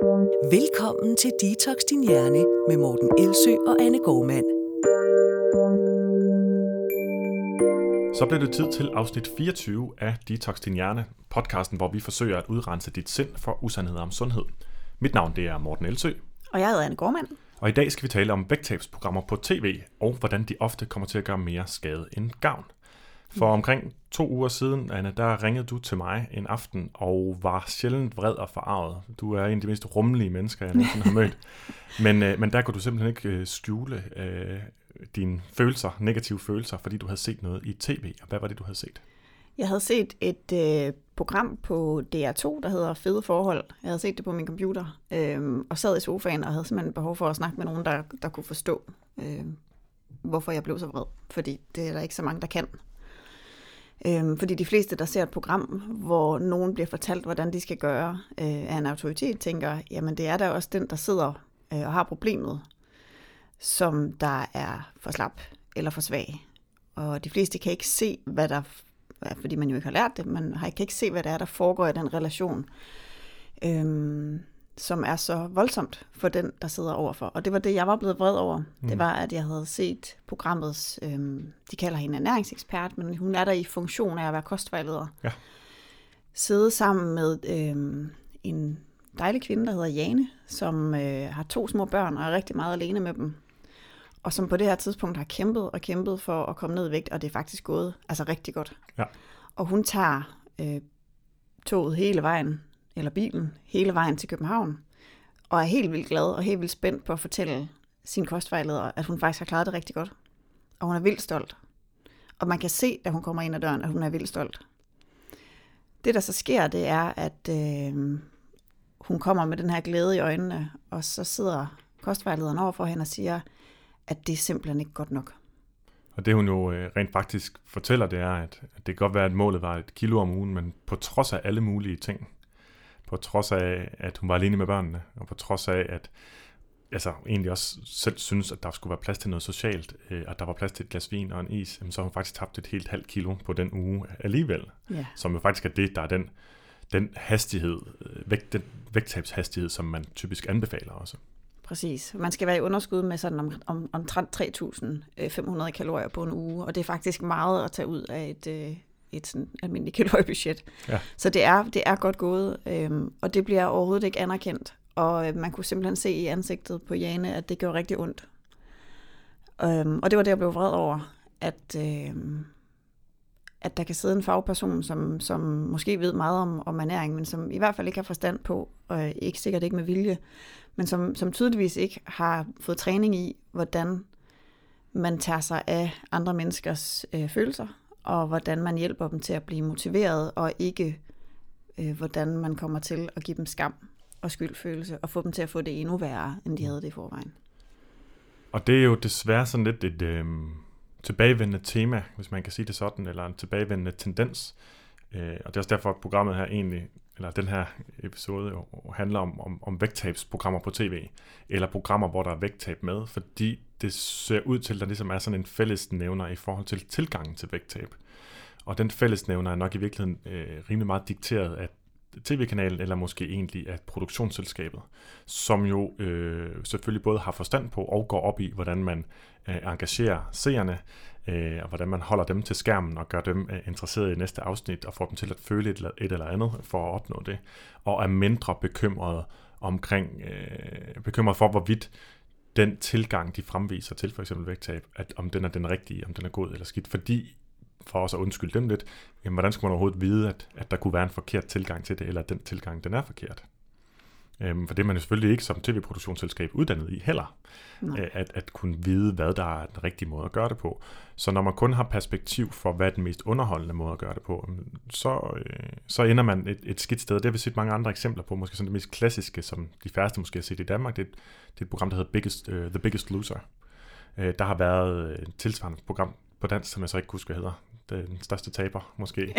Velkommen til Detox Din Hjerne med Morten Elsø og Anne Gormand. Så blev det tid til afsnit 24 af Detox Din Hjerne, podcasten, hvor vi forsøger at udrense dit sind for usandheder om sundhed. Mit navn det er Morten Elsø, Og jeg hedder Anne Gormand. og i dag skal vi tale om vægttabsprogrammer på tv, og hvordan de ofte kommer til at gøre mere skade end gavn. For omkring to uger siden, Anne, der ringede du til mig en aften og var sjældent vred og forarvet. Du er en af de mest rummelige mennesker, jeg nogensinde har mødt. Men, øh, men der kunne du simpelthen ikke øh, skjule øh, dine følelser, negative følelser, fordi du havde set noget i tv. Og hvad var det, du havde set? Jeg havde set et øh, program på DR2, der hedder Fede Forhold. Jeg havde set det på min computer, øh, og sad i sofaen og havde simpelthen behov for at snakke med nogen, der, der kunne forstå, øh, hvorfor jeg blev så vred. Fordi det er der ikke så mange, der kan. Øh, fordi de fleste, der ser et program, hvor nogen bliver fortalt, hvordan de skal gøre øh, af en autoritet, tænker, jamen det er da også den, der sidder øh, og har problemet, som der er for slap eller for svag. Og de fleste kan ikke se, hvad der, fordi man jo ikke har lært det, man har- kan ikke se, hvad der er, der foregår i den relation, øhm, som er så voldsomt for den, der sidder overfor. Og det var det, jeg var blevet vred over. Mm. Det var, at jeg havde set programmets, øhm, de kalder hende ernæringsekspert, men hun er der i funktion af at være kostvejleder. Ja. Sidde sammen med øhm, en dejlig kvinde, der hedder Jane, som øh, har to små børn og er rigtig meget alene med dem og som på det her tidspunkt har kæmpet og kæmpet for at komme ned i vægt, og det er faktisk gået altså rigtig godt. Ja. Og hun tager øh, toget hele vejen, eller bilen, hele vejen til København, og er helt vildt glad og helt vildt spændt på at fortælle sin kostvejleder, at hun faktisk har klaret det rigtig godt. Og hun er vildt stolt. Og man kan se, da hun kommer ind ad døren, at hun er vildt stolt. Det, der så sker, det er, at øh, hun kommer med den her glæde i øjnene, og så sidder kostvejlederen over for hende og siger, at det er simpelthen ikke godt nok. Og det hun jo øh, rent faktisk fortæller, det er, at at det kan godt være, at målet var et kilo om ugen, men på trods af alle mulige ting, på trods af, at hun var alene med børnene, og på trods af, at altså egentlig også selv synes, at der skulle være plads til noget socialt, øh, at der var plads til et glas vin og en is, jamen, så har hun faktisk tabt et helt halvt kilo på den uge alligevel, Ja. som jo faktisk er det, der er den, den hastighed, øh, vægt, den vægttabshastighed, som man typisk anbefaler også. Præcis. Man skal være i underskud med sådan om, om, omtrent 3.500 kalorier på en uge, og det er faktisk meget at tage ud af et, øh, et sådan almindeligt kaloriebudget. Ja. Så det er, det er godt gået, øhm, og det bliver overhovedet ikke anerkendt. Og øh, man kunne simpelthen se i ansigtet på Jane, at det gjorde rigtig ondt. Øhm, og det var det, jeg blev vred over, at, øhm, at der kan sidde en fagperson, som, som måske ved meget om, om ernæring, men som i hvert fald ikke har forstand på, og ikke sikkert ikke med vilje, men som, som tydeligvis ikke har fået træning i, hvordan man tager sig af andre menneskers øh, følelser, og hvordan man hjælper dem til at blive motiveret, og ikke øh, hvordan man kommer til at give dem skam og skyldfølelse, og få dem til at få det endnu værre, end de havde det i forvejen. Og det er jo desværre sådan lidt et øh, tilbagevendende tema, hvis man kan sige det sådan, eller en tilbagevendende tendens. Øh, og det er også derfor, at programmet her egentlig, eller den her episode handler om, om, om vægttabsprogrammer på tv, eller programmer, hvor der er vægttab med, fordi det ser ud til, at der ligesom er sådan en fællesnævner i forhold til tilgangen til vægttab. Og den fællesnævner er nok i virkeligheden øh, rimelig meget dikteret af tv-kanalen, eller måske egentlig af produktionsselskabet, som jo øh, selvfølgelig både har forstand på og går op i, hvordan man øh, engagerer seerne, øh, og hvordan man holder dem til skærmen og gør dem øh, interesserede i næste afsnit, og får dem til at føle et, eller- et eller andet for at opnå det, og er mindre bekymret omkring, øh, bekymret for, hvorvidt den tilgang, de fremviser til for eksempel vægttab, at om den er den rigtige, om den er god eller skidt, fordi for også at undskylde dem lidt, jamen, hvordan skulle man overhovedet vide, at, at der kunne være en forkert tilgang til det, eller at den tilgang, den er forkert? Øhm, for det er man jo selvfølgelig ikke som tv-produktionsselskab uddannet i heller, Nej. øh, at, at kunne vide, hvad der er den rigtige måde at gøre det på. Så når man kun har perspektiv for, hvad er den mest underholdende måde at gøre det på, jamen, så, øh, så ender man et, et skidt sted. Det har vi set mange andre eksempler på, måske sådan det mest klassiske, som de færreste måske har set i Danmark, det er, et- det er et program, der hedder Biggest, uh, The Biggest Loser. Øh, der har været et tilsvarende program på dansk, som jeg så ikke husker, hvad hedder, den største taber, måske.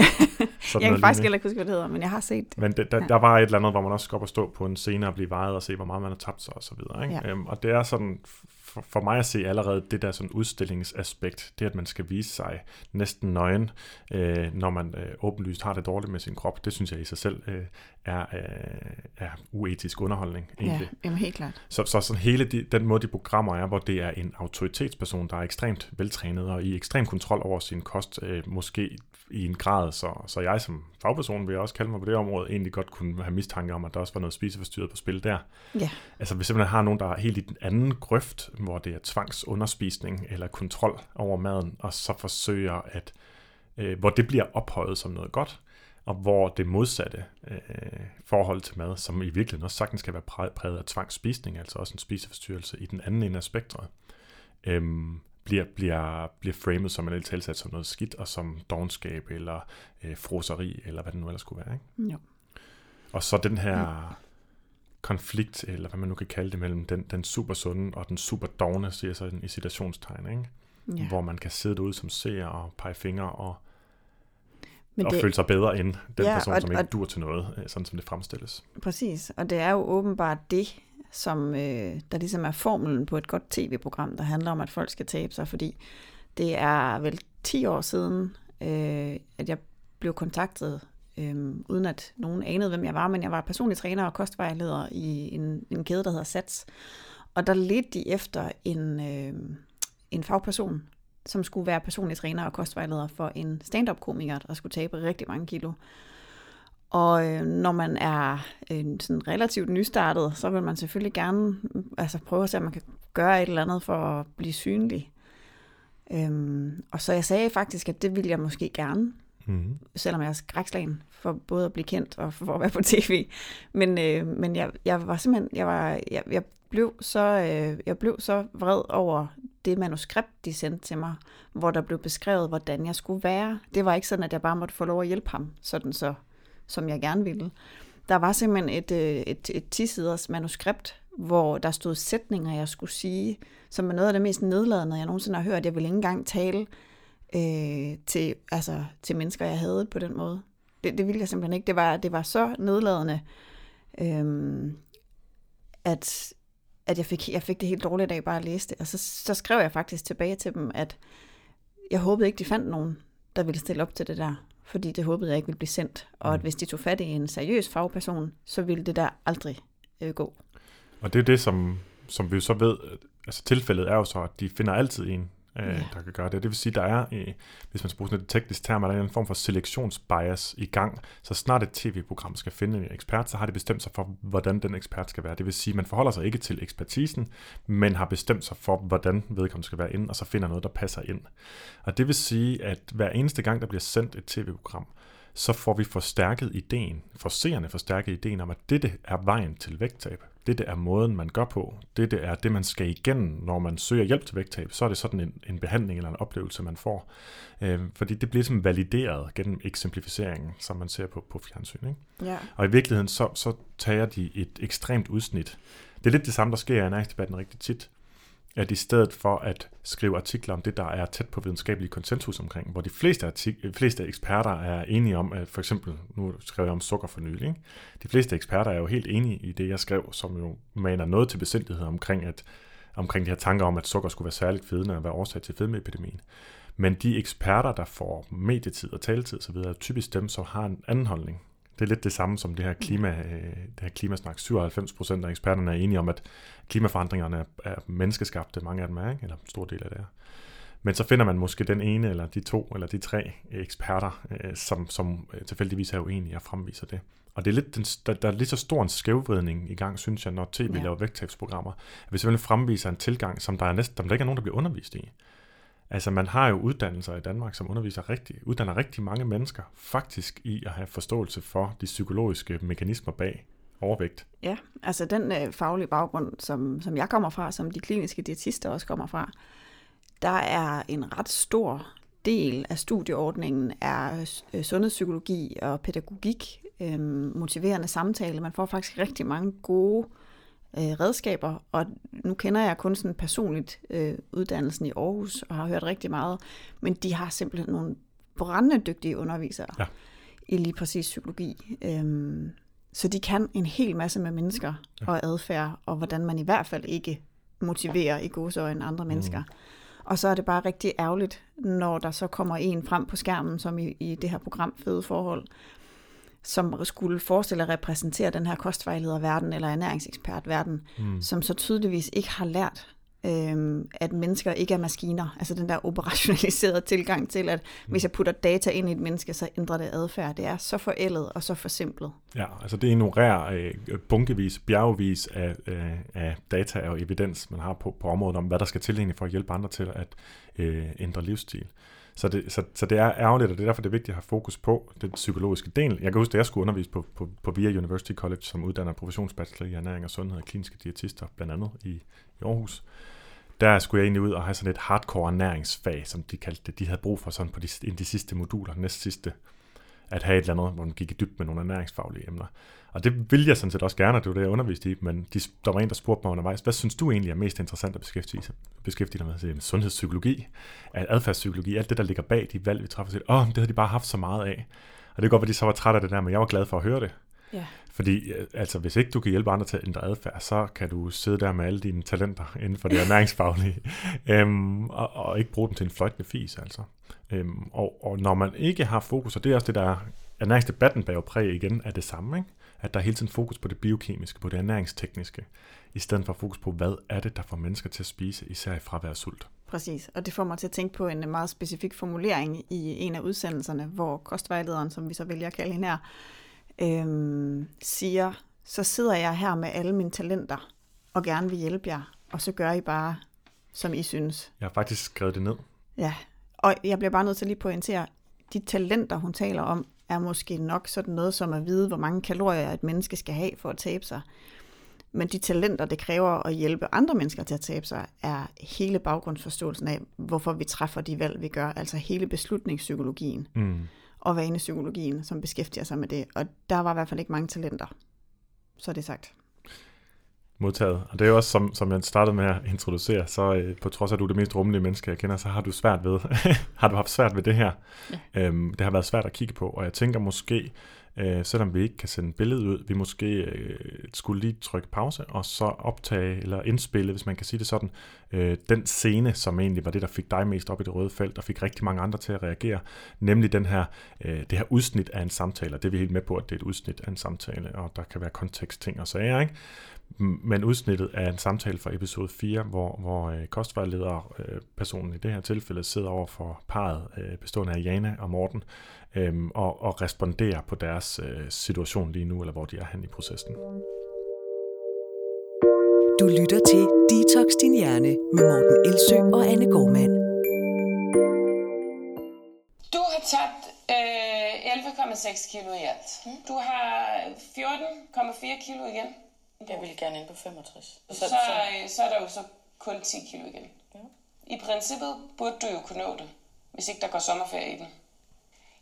jeg kan faktisk heller ikke huske, hvad det hedder, men jeg har set det. Men det, der, ja. der var et eller andet, hvor man også skal op og stå på en scene og blive vejet og se, hvor meget man har tabt sig og så videre. Ikke? Ja. Øhm, og det er sådan, for, for mig at se allerede det der sådan udstillingsaspekt, det at man skal vise sig næsten nøgen, øh, når man øh, åbenlyst har det dårligt med sin krop, det synes jeg i sig selv øh, er, øh, er uetisk underholdning. Egentlig. Ja, jamen helt klart. Så, så sådan hele de, den måde, de programmer er, hvor det er en autoritetsperson, der er ekstremt veltrænet og i ekstrem kontrol over sin kost, øh, måske i en grad, så, så jeg som fagperson, vil jeg også kalde mig på det område, egentlig godt kunne have mistanke om, at der også var noget spiseforstyrret på spil der. Ja. Altså hvis simpelthen har nogen, der er helt i den anden grøft, hvor det er tvangsunderspisning eller kontrol over maden, og så forsøger at, øh, hvor det bliver ophøjet som noget godt, og hvor det modsatte øh, forhold til mad, som i virkeligheden også sagtens skal være præget af tvangsspisning, altså også en spiseforstyrrelse i den anden ende af spektret, øh, bliver, bliver, bliver framed som en tilsat som noget skidt, og som dogenskab, eller øh, froseri, eller hvad det nu ellers skulle være. Ikke? Jo. Og så den her mm. konflikt, eller hvad man nu kan kalde det, mellem den, den super sunde og den super dogne, siger så i citationstegn, ikke? Ja. hvor man kan sidde derude som seer og pege fingre og, Men og det, føle sig bedre end den ja, person, og, som ikke dur til noget, øh, sådan som det fremstilles. Præcis, og det er jo åbenbart det, som øh, der ligesom er formelen på et godt tv-program, der handler om, at folk skal tabe sig, fordi det er vel 10 år siden, øh, at jeg blev kontaktet, øh, uden at nogen anede, hvem jeg var, men jeg var personlig træner og kostvejleder i en, en kæde, der hedder Sats. Og der ledte de efter en, øh, en fagperson, som skulle være personlig træner og kostvejleder for en stand-up-komiker, der skulle tabe rigtig mange kilo. Og øh, når man er øh, sådan relativt nystartet, så vil man selvfølgelig gerne altså, prøve at se, om man kan gøre et eller andet for at blive synlig. Øhm, og så jeg sagde faktisk, at det ville jeg måske gerne, mm. selvom jeg er skrækslagen for både at blive kendt og for at være på tv. Men, øh, men jeg, jeg var simpelthen, jeg, var, jeg, jeg, blev så, øh, jeg blev så vred over det manuskript, de sendte til mig, hvor der blev beskrevet, hvordan jeg skulle være. Det var ikke sådan, at jeg bare måtte få lov at hjælpe ham, sådan så som jeg gerne ville. Der var simpelthen et, øh, et, et 10-siders manuskript, hvor der stod sætninger, jeg skulle sige, som er noget af det mest nedladende, jeg nogensinde har hørt. Jeg ville ikke engang tale øh, til, altså, til mennesker, jeg havde på den måde. Det, det ville jeg simpelthen ikke. Det var, det var så nedladende, øh, at, at jeg, fik, jeg fik det helt dårligt af bare at læse det. Og så, så skrev jeg faktisk tilbage til dem, at jeg håbede ikke, de fandt nogen, der ville stille op til det der fordi det håbede jeg ikke ville blive sendt. Og at mm. hvis de tog fat i en seriøs fagperson, så ville det der aldrig øh, gå. Og det er det, som, som vi jo så ved, altså tilfældet er jo så, at de finder altid en, øh, der kan gøre det. Det vil sige, der er, øh, hvis man skal bruge sådan et teknisk term, der er en form for selektionsbias i gang. Så snart et tv-program skal finde en ekspert, så har de bestemt sig for, hvordan den ekspert skal være. Det vil sige, man forholder sig ikke til ekspertisen, men har bestemt sig for, hvordan vedkommende skal være inde, og så finder noget, der passer ind. Og det vil sige, at hver eneste gang, der bliver sendt et tv-program, så får vi forstærket ideen, for seerne forstærket ideen om, at dette er vejen til vægttab det er måden, man gør på, det er det, man skal igennem, når man søger hjælp til vægttab, så er det sådan en, en behandling eller en oplevelse, man får. Øh, fordi det bliver simpelthen valideret gennem eksemplificeringen, som man ser på, på fjernsyn. Ikke? Ja. Og i virkeligheden, så, så tager de et ekstremt udsnit. Det er lidt det samme, der sker i næringsdebatten rigtig tit at i stedet for at skrive artikler om det, der er tæt på videnskabelig konsensus omkring, hvor de fleste, artik- fleste eksperter er enige om, at for eksempel, nu skrev jeg om sukker for nylig, ikke? de fleste eksperter er jo helt enige i det, jeg skrev, som jo maner noget til besindelighed omkring, at, omkring de her tanker om, at sukker skulle være særligt fedende og være årsag til fedmeepidemien. Men de eksperter, der får medietid og taletid osv., er typisk dem, som har en anden holdning det er lidt det samme som det her, klima, øh, det her klimasnak. 97 procent af eksperterne er enige om, at klimaforandringerne er, er menneskeskabte, mange af dem er, ikke? eller en stor del af det er. Men så finder man måske den ene, eller de to, eller de tre eksperter, øh, som, som øh, tilfældigvis er uenige og fremviser det. Og det er lidt den, der, der er lige så stor en skævvridning i gang, synes jeg, når tv ja. laver vægttabsprogrammer. At vi simpelthen fremviser en tilgang, som der, er næsten, der ikke er nogen, der bliver undervist i. Altså man har jo uddannelser i Danmark, som underviser rigtig, uddanner rigtig mange mennesker faktisk i at have forståelse for de psykologiske mekanismer bag overvægt. Ja, altså den øh, faglige baggrund, som, som jeg kommer fra, som de kliniske diætister også kommer fra, der er en ret stor del af studieordningen er øh, sundhedspsykologi og pædagogik, øh, motiverende samtale. Man får faktisk rigtig mange gode øh, redskaber, og nu kender jeg kun sådan personligt øh, uddannelsen i Aarhus, og har hørt rigtig meget, men de har simpelthen nogle brændende dygtige undervisere Ja. i lige præcis psykologi. Øhm, så de kan en hel masse med mennesker og adfærd, og hvordan man i hvert fald ikke motiverer i gåseøjne andre mennesker. Mm. Og så er det bare rigtig ærgerligt, når der så kommer en frem på skærmen, som i, i det her program Fede Forhold, som skulle forestille at repræsentere den her kostvejlederverden eller ernæringsekspertverden, mm. som så tydeligvis ikke har lært, øhm, at mennesker ikke er maskiner. Altså den der operationaliserede tilgang til, at hvis jeg putter data ind i et menneske, så ændrer det adfærd. Det er så forældet og så forsimplet. Ja, altså det ignorerer øh, bunkevis, bjergevis af, øh, af data og evidens, man har på, på området om, hvad der skal til egentlig for at hjælpe andre til at øh, ændre livsstil. Så det, så, så det er ærgerligt, og det er derfor, det er vigtigt at have fokus på den psykologiske del. Jeg kan huske, at jeg skulle undervise på, på, på VIA University College, som uddanner professionsbachelor i ernæring og sundhed og kliniske diætister, blandt andet i, i Aarhus. Der skulle jeg egentlig ud og have sådan et hardcore ernæringsfag, som de kaldte det. De havde brug for sådan på de, de sidste moduler, næst sidste, at have et eller andet, hvor man gik i dyb med nogle ernæringsfaglige emner. Og det ville jeg sådan set også gerne, at det var det, jeg underviste i, men de, der var en, der spurgte mig undervejs, hvad synes du egentlig er mest interessant at beskæftige, sig- beskæftige dig med? Så, jamen, sundhedspsykologi, adfærdspsykologi, alt det, der ligger bag de valg, vi træffer. Åh, oh, det havde de bare haft så meget af. Og det kan godt være, de så var trætte af det der, men jeg var glad for at høre det. Ja. Fordi øh, altså, hvis ikke du kan hjælpe andre til at ændre adfærd, så kan du sidde der med alle dine talenter inden for det ernæringsfaglige, øhm, og, og ikke bruge dem til en fløjtende fis. Altså. Øhm, og, og når man ikke har fokus, og det er også det, der er ernæringsdebatten bag præg igen, er det samme, ikke? at der er hele tiden fokus på det biokemiske, på det ernæringstekniske, i stedet for fokus på, hvad er det, der får mennesker til at spise, især i fravær af sult. Præcis, og det får mig til at tænke på en meget specifik formulering i en af udsendelserne, hvor kostvejlederen, som vi så vælger at kalde hende her, øhm, siger, så sidder jeg her med alle mine talenter og gerne vil hjælpe jer, og så gør I bare, som I synes. Jeg har faktisk skrevet det ned. Ja, og jeg bliver bare nødt til lige at pointere, de talenter, hun taler om, er måske nok sådan noget som at vide, hvor mange kalorier et menneske skal have for at tabe sig. Men de talenter, det kræver at hjælpe andre mennesker til at tabe sig, er hele baggrundsforståelsen af, hvorfor vi træffer de valg, vi gør. Altså hele beslutningspsykologien Mm. Og vanepsykologien, som beskæftiger sig med det. Og der var i hvert fald ikke mange talenter. Så er det sagt. modtaget. Og det er jo også, som, som jeg startede med at introducere, så øh, på trods af, at du er det mest rummelige menneske, jeg kender, så har du svært ved, har du haft svært ved det her. Ja. Øhm, det har været svært at kigge på, og jeg tænker måske, øh, selvom vi ikke kan sende billedet ud, vi måske øh, skulle lige trykke pause, og så optage, eller indspille, hvis man kan sige det sådan, øh, den scene, som egentlig var det, der fik dig mest op i det røde felt, og fik rigtig mange andre til at reagere, nemlig den her, øh, det her udsnit af en samtale, og det er vi helt med på, at det er et udsnit af en samtale, og der kan være kontekst, ting og sager, ikke? Men udsnittet af en samtale fra episode 4, hvor, hvor øh, kostvejleder øh, personen i det her tilfælde sidder over for parret øh, bestående af Jana og Morten øh, og, og responderer på deres øh, situation lige nu, eller hvor de er hen i processen. Du lytter til Detox Din Hjerne med Morten Elsø og Anne Gormand. Du har tabt øh, 11,6 kilo i alt. Du har 14,4 kilo igen. Jeg ville gerne ind på 65. Så, så, øh, så er der jo så kun 10 kilo igen. I princippet burde du jo kunne nå det, hvis ikke der går sommerferie i den.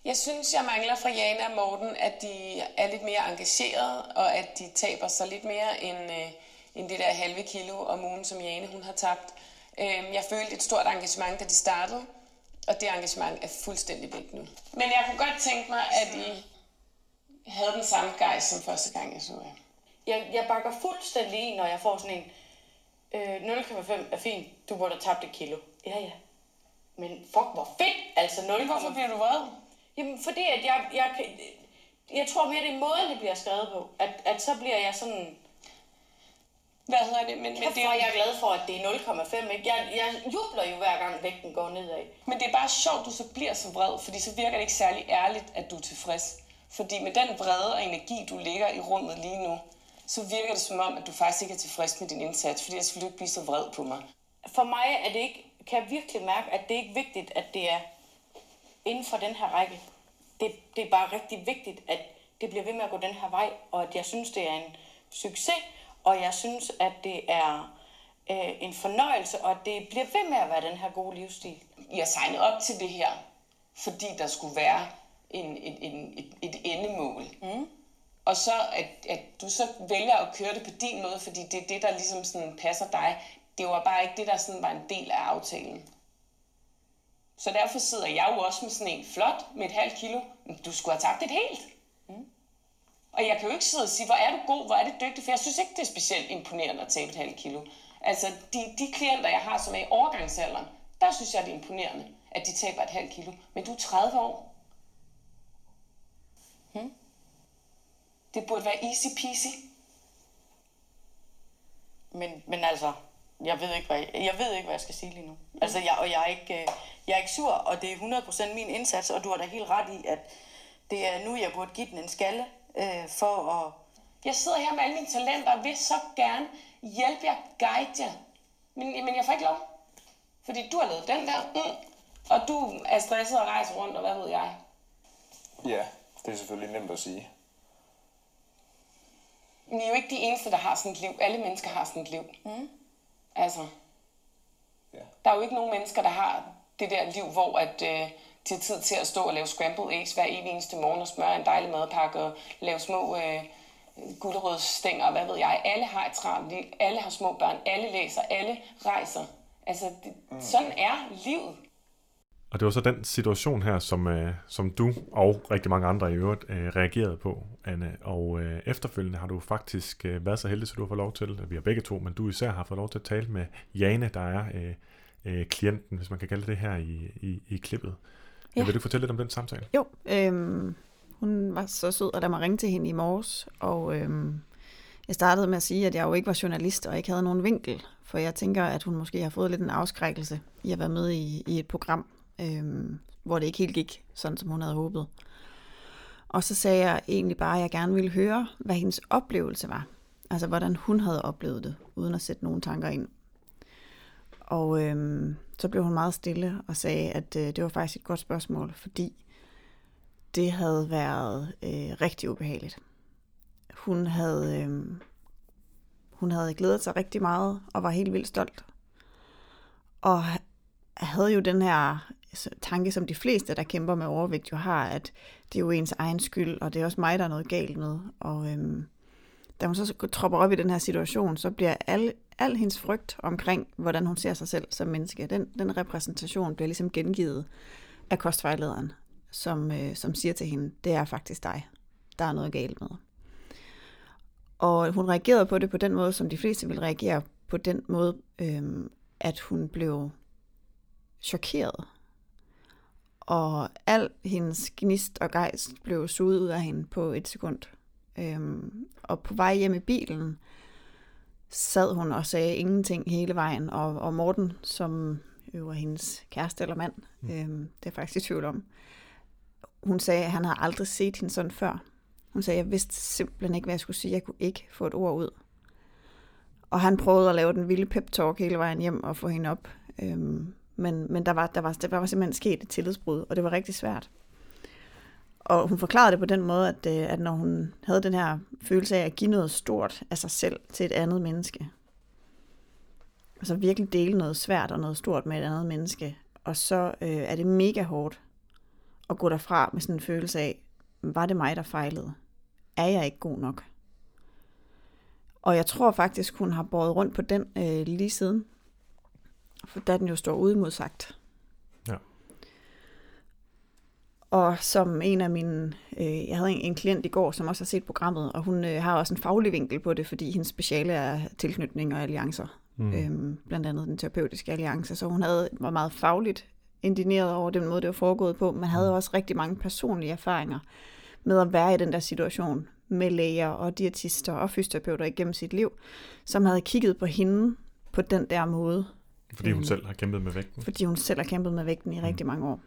Jeg synes, jeg mangler fra Jana og Morten, at de er lidt mere engagerede, og at de taber sig lidt mere end, øh, end det der halve kilo om ugen, som Jane hun har tabt. Øh, jeg følte et stort engagement, da de startede, og det engagement er fuldstændig væk nu. Men jeg kunne godt tænke mig, at I havde den samme gejst som første gang, jeg så jer. Jeg, jeg bakker fuldstændig i, når jeg får sådan en øh, 0,5 er fint, du burde have tabt et kilo. Ja, ja. Men fuck, hvor fedt! Altså 0,5. Hvorfor bliver du vred? Jamen, fordi at jeg, jeg, jeg tror mere, det er måden, det bliver skrevet på. At, at så bliver jeg sådan, Hvad hedder det? Men, men, det, er jeg er glad for, at det er 0,5. Ikke? Jeg, jeg jubler jo hver gang vægten går nedad. men det er bare sjovt, du så bliver så vred, fordi så virker det ikke særlig ærligt, at du er tilfreds. Fordi med den vrede og energi, du ligger i rummet lige nu, så virker det som om, at du faktisk ikke er tilfreds med din indsats, fordi ellers vil du ikke blive så vred på mig. For mig er det ikke, kan jeg virkelig mærke, at det ikke er vigtigt, at det er inden for den her række. Det, det er bare rigtig vigtigt, at det bliver ved med at gå den her vej, og at jeg synes, det er en succes, og jeg synes, at det er øh, en fornøjelse, og at det bliver ved med at være den her gode livsstil. Har signet op til det her, fordi der skulle være en, en, en, et, et endemål. Mm. Og så at, at du så vælger at køre det på din måde, fordi det er det, der ligesom sådan passer dig. Det var bare ikke det, der sådan var en del af aftalen. Så derfor sidder jeg jo også med sådan en flot med et halvt kilo. Du skulle have tabt et helt. Mm. Og jeg kan jo ikke sidde og sige, hvor er du god, hvor er det dygtig, for jeg synes ikke, det er specielt imponerende at tabe et halvt kilo. Altså, de, de klienter, jeg har, som er i overgangsalderen, der synes jeg, det er imponerende, at de taber et halvt kilo. Men du er 30 år. Det burde være easy peasy. Men, men altså, jeg ved ikke, hvad jeg, jeg ved ikke, hvad jeg skal sige lige nu. Altså, jeg, og jeg er, ikke, øh, jeg er ikke sur, og det er 100% min indsats, og du har da helt ret i, at det er nu, jeg burde give den en skalle øh, for at... Jeg sidder her med alle mine talenter og vil så gerne hjælpe jer, guide jer. Men, men jeg får ikke lov. Fordi du har lavet den der, mm, og du er stresset og rejser rundt, og hvad ved jeg. Ja, det er selvfølgelig nemt at sige. Men I er jo ikke de eneste, der har sådan et liv. Alle mennesker har sådan et liv. Mm. Altså, Ja. der er jo ikke nogen mennesker, der har det der liv, hvor at, øh, de har tid til at stå og lave scrambled eggs hver evig eneste morgen og smøre en dejlig madpakke og lave små øh, gulerødsstænger og hvad ved jeg. Alle har et travlt liv. Alle har små børn. Alle læser. Alle rejser. Altså, det, mm. sådan er livet. Og det var så den situation her, som, øh, som du og rigtig mange andre i øvrigt øh, reagerede på, Anne. Og øh, efterfølgende har du faktisk øh, været så heldig, så du har fået lov til, vi har begge to, men du især har fået lov til at tale med Jane, der er øh, øh, klienten, hvis man kan kalde det her i, i, i klippet. Ja. Vil du fortælle lidt om den samtale? Jo, øhm, hun var så sød at lade mig ringe til hende i morges, og øhm, jeg startede med at sige, at jeg jo ikke var journalist og ikke havde nogen vinkel, for jeg tænker, at hun måske har fået lidt en afskrækkelse i at være med i, i et program, øhm, hvor det ikke helt gik sådan, som hun havde håbet. Og så sagde jeg egentlig bare, at jeg gerne ville høre, hvad hendes oplevelse var. Altså, hvordan hun havde oplevet det, uden at sætte nogen tanker ind. Og øhm, så blev hun meget stille og sagde, at øh, det var faktisk et godt spørgsmål, fordi det havde været øh, rigtig ubehageligt. Hun havde, øh, hun havde glædet sig rigtig meget og var helt vildt stolt. Og havde jo den her Altså, tanke, som de fleste, der kæmper med overvægt, jo har, at det er jo ens egen skyld, og det er også mig, der er noget galt med. Og øhm, da hun så tropper op i den her situation, så bliver al, al hendes frygt omkring, hvordan hun ser sig selv som menneske, den, den repræsentation bliver ligesom gengivet af kostvejlederen, som, øh, som siger til hende, det er faktisk dig, der er noget galt med. Og hun reagerede på det på den måde, som de fleste vil reagere på den måde, øhm, at hun blev chokeret. Og al hendes gnist og gejst blev suget ud af hende på et sekund. Øhm, og på vej hjem i bilen sad hun og sagde ingenting hele vejen. Og, og Morten, som jo var hendes kæreste eller mand, øhm, det er jeg faktisk i tvivl om, hun sagde, at han havde aldrig set hende sådan før. Hun sagde, at jeg vidste simpelthen ikke, hvad jeg skulle sige. Jeg kunne ikke få et ord ud. Og han prøvede at lave den vilde pep-talk hele vejen hjem og få hende op. Øhm, men men der, var, der, var, der var simpelthen sket et tillidsbrud, og det var rigtig svært. Og hun forklarede det på den måde, at, øh, at når hun havde den her følelse af at give noget stort af sig selv til et andet menneske, altså virkelig dele noget svært og noget stort med et andet menneske, og så øh, er det mega hårdt at gå derfra med sådan en følelse af, var det mig, der fejlede? Er jeg ikke god nok? Og jeg tror faktisk, hun har båret rundt på den øh, lige siden. For da den jo står uimodsagt. Ja. Og som en af mine, øh, jeg havde en, en klient i går, som også har set programmet, og hun øh, har også en faglig vinkel på det, fordi hendes speciale er tilknytning og alliancer. Mm. Øhm, blandt andet den terapeutiske alliance. Så hun havde, var meget fagligt indineret over den måde, det var foregået på, men havde også rigtig mange personlige erfaringer med at være i den der situation med læger og diætister og fysioterapeuter igennem sit liv, som havde kigget på hende på den der måde, Fordi hun Øhm, selv har kæmpet med vægten. fordi hun selv har kæmpet med vægten i rigtig mange år.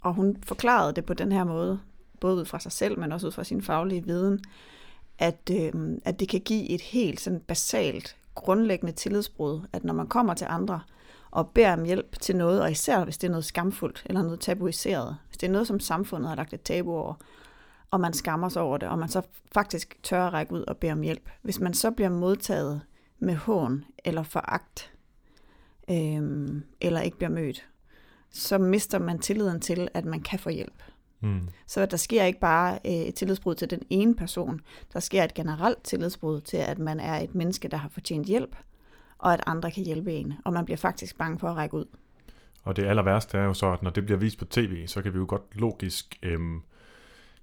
Og hun forklarede det på den her måde, både ud fra sig selv, men også ud fra sin faglige viden, at, øh, at det kan give et helt sådan basalt, grundlæggende tillidsbrud, at når man kommer til andre og beder om hjælp til noget, og især hvis det er noget skamfuldt eller noget tabuiseret, hvis det er noget, som samfundet har lagt et tabu over, og man skammer sig over det, og man så faktisk tør at række ud og bede om hjælp. Hvis man så bliver modtaget med hån eller foragt, øhm, eller ikke bliver mødt, så mister man tilliden til, at man kan få hjælp. Mm. Så der sker ikke bare øh, et tillidsbrud til den ene person, der sker et generelt tillidsbrud til, at man er et menneske, der har fortjent hjælp, og at andre kan hjælpe en, og man bliver faktisk bange for at række ud. Og det aller værste er jo så, at når det bliver vist på tv, så kan vi jo godt logisk øhm,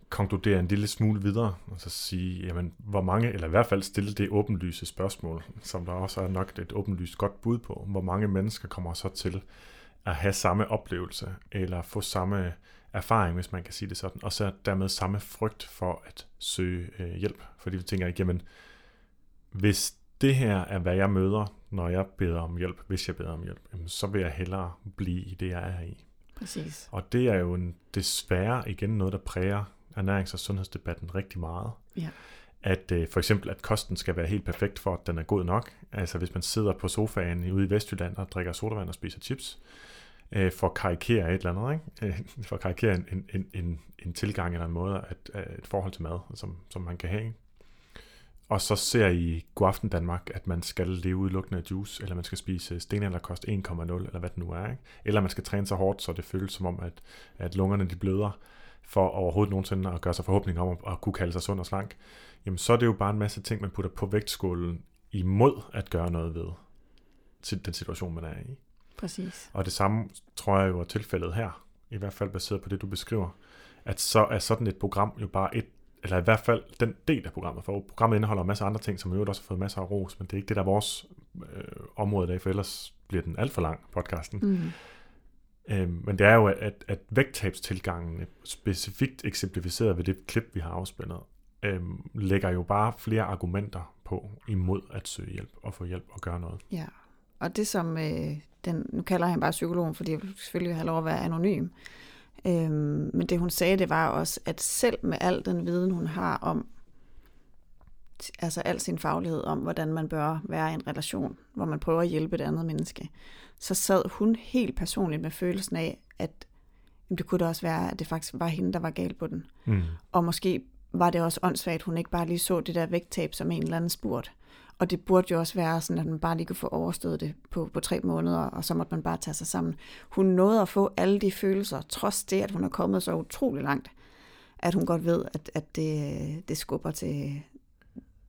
konkludere en lille smule videre, og så sige, jamen, hvor mange, eller i hvert fald stille det åbenlyse spørgsmål, som der også er nok et åbenlyst godt bud på, hvor mange mennesker kommer så til at have samme oplevelse, eller få samme erfaring, hvis man kan sige det sådan, og så dermed samme frygt for at søge øh, hjælp. Fordi vi tænker, jamen, hvis det her er, hvad jeg møder, når jeg beder om hjælp, hvis jeg beder om hjælp, jamen, så vil jeg hellere blive i det, jeg er i. Præcis. Og det er jo en, desværre igen noget, der præger ernærings- og sundhedsdebatten rigtig meget. Ja. At øh, for eksempel, at kosten skal være helt perfekt for, at den er god nok. Altså hvis man sidder på sofaen ude i Vestjylland og drikker sodavand og spiser chips, øh, for at karikere et eller andet, ikke? Øh, for at karikere en, en, en, en, tilgang eller en måde, at, at et forhold til mad, som, som man kan have. Ikke? Og så ser I Godaften Danmark, at man skal leve udelukkende af juice, eller man skal spise stenalderkost 1,0, eller hvad det nu er. Ikke? Eller man skal træne så hårdt, så det føles som om, at, at lungerne de bløder, for overhovedet nogensinde at gøre sig forhåbning om at, at kunne kalde sig sund og slank. Jamen så er det jo bare en masse ting, man putter på vægtskålen imod at gøre noget ved til den situation, man er i. Præcis. Og det samme tror jeg jo er tilfældet her, i hvert fald baseret på det, du beskriver, at så er sådan et program jo bare et, eller i hvert fald den del af programmet, for programmet indeholder en masse andre ting, som jo også har fået masser af ros, men det er ikke det, der er vores øh, område i dag, for ellers bliver den alt for lang, podcasten. Mm. Øhm, men det er jo, at, at vægttabstilgangen, specifikt eksemplificeret ved det klip, vi har afspillet, øhm, lægger jo bare flere argumenter på imod at søge hjælp og få hjælp og gøre noget. Ja, og det som, øh, den, nu kalder han bare psykologen, fordi jeg selvfølgelig har lov at være anonym, øhm, men det hun sagde, det var også, at selv med al den viden, hun har om, altså al sin faglighed om, hvordan man bør være i en relation, hvor man prøver at hjælpe et andet menneske, så sad hun helt personligt med følelsen af, at jamen, det kunne da også være, at det faktisk var hende, der var galt på den. Mm. Og måske var det også åndssvagt, at hun ikke bare lige så det der vægttab som en eller anden spurt. Og det burde jo også være sådan, at man bare lige kunne få overstået det på, på tre måneder, og så måtte man bare tage sig sammen. Hun nåede at få alle de følelser, trods det, at hun er kommet så utrolig langt, at hun godt ved, at, at det, det skubber til,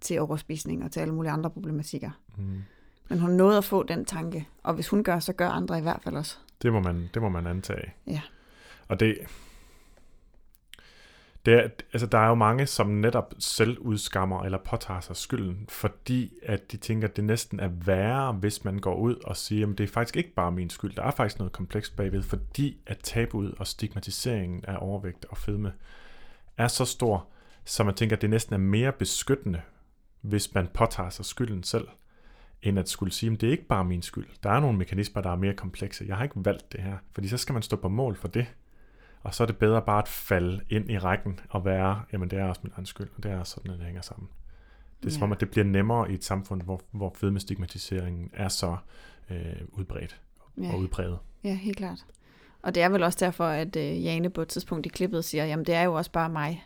til overspisning og til alle mulige andre problematikker. Mm. Men hun nåede at få den tanke, og hvis hun gør, så gør andre i hvert fald også. Det må man, det må man antage. Ja. Og det, det er, altså der er jo mange, som netop selv udskammer eller påtager sig skylden, fordi at de tænker, at det næsten er værre, hvis man går ud og siger, at det er faktisk ikke bare min skyld, der er faktisk noget komplekst bagved, fordi at tabuet og stigmatiseringen af overvægt og fedme er så stor, så man tænker, at det næsten er mere beskyttende, hvis man påtager sig skylden selv, end at skulle sige, at det er ikke bare min skyld. Der er nogle mekanismer, der er mere komplekse. Jeg har ikke valgt det her, fordi så skal man stå på mål for det. Og så er det bedre bare at falde ind i rækken og være, jamen det er også min egen skyld, og det er sådan, at det hænger sammen. Det er som om, at det bliver nemmere i et samfund, hvor, hvor fedmestigmatiseringen er så øh, udbredt Ja. og udbredet. Ja, helt klart. Og det er vel også derfor, at øh, Jane på et tidspunkt i klippet siger, jamen det er jo også bare mig.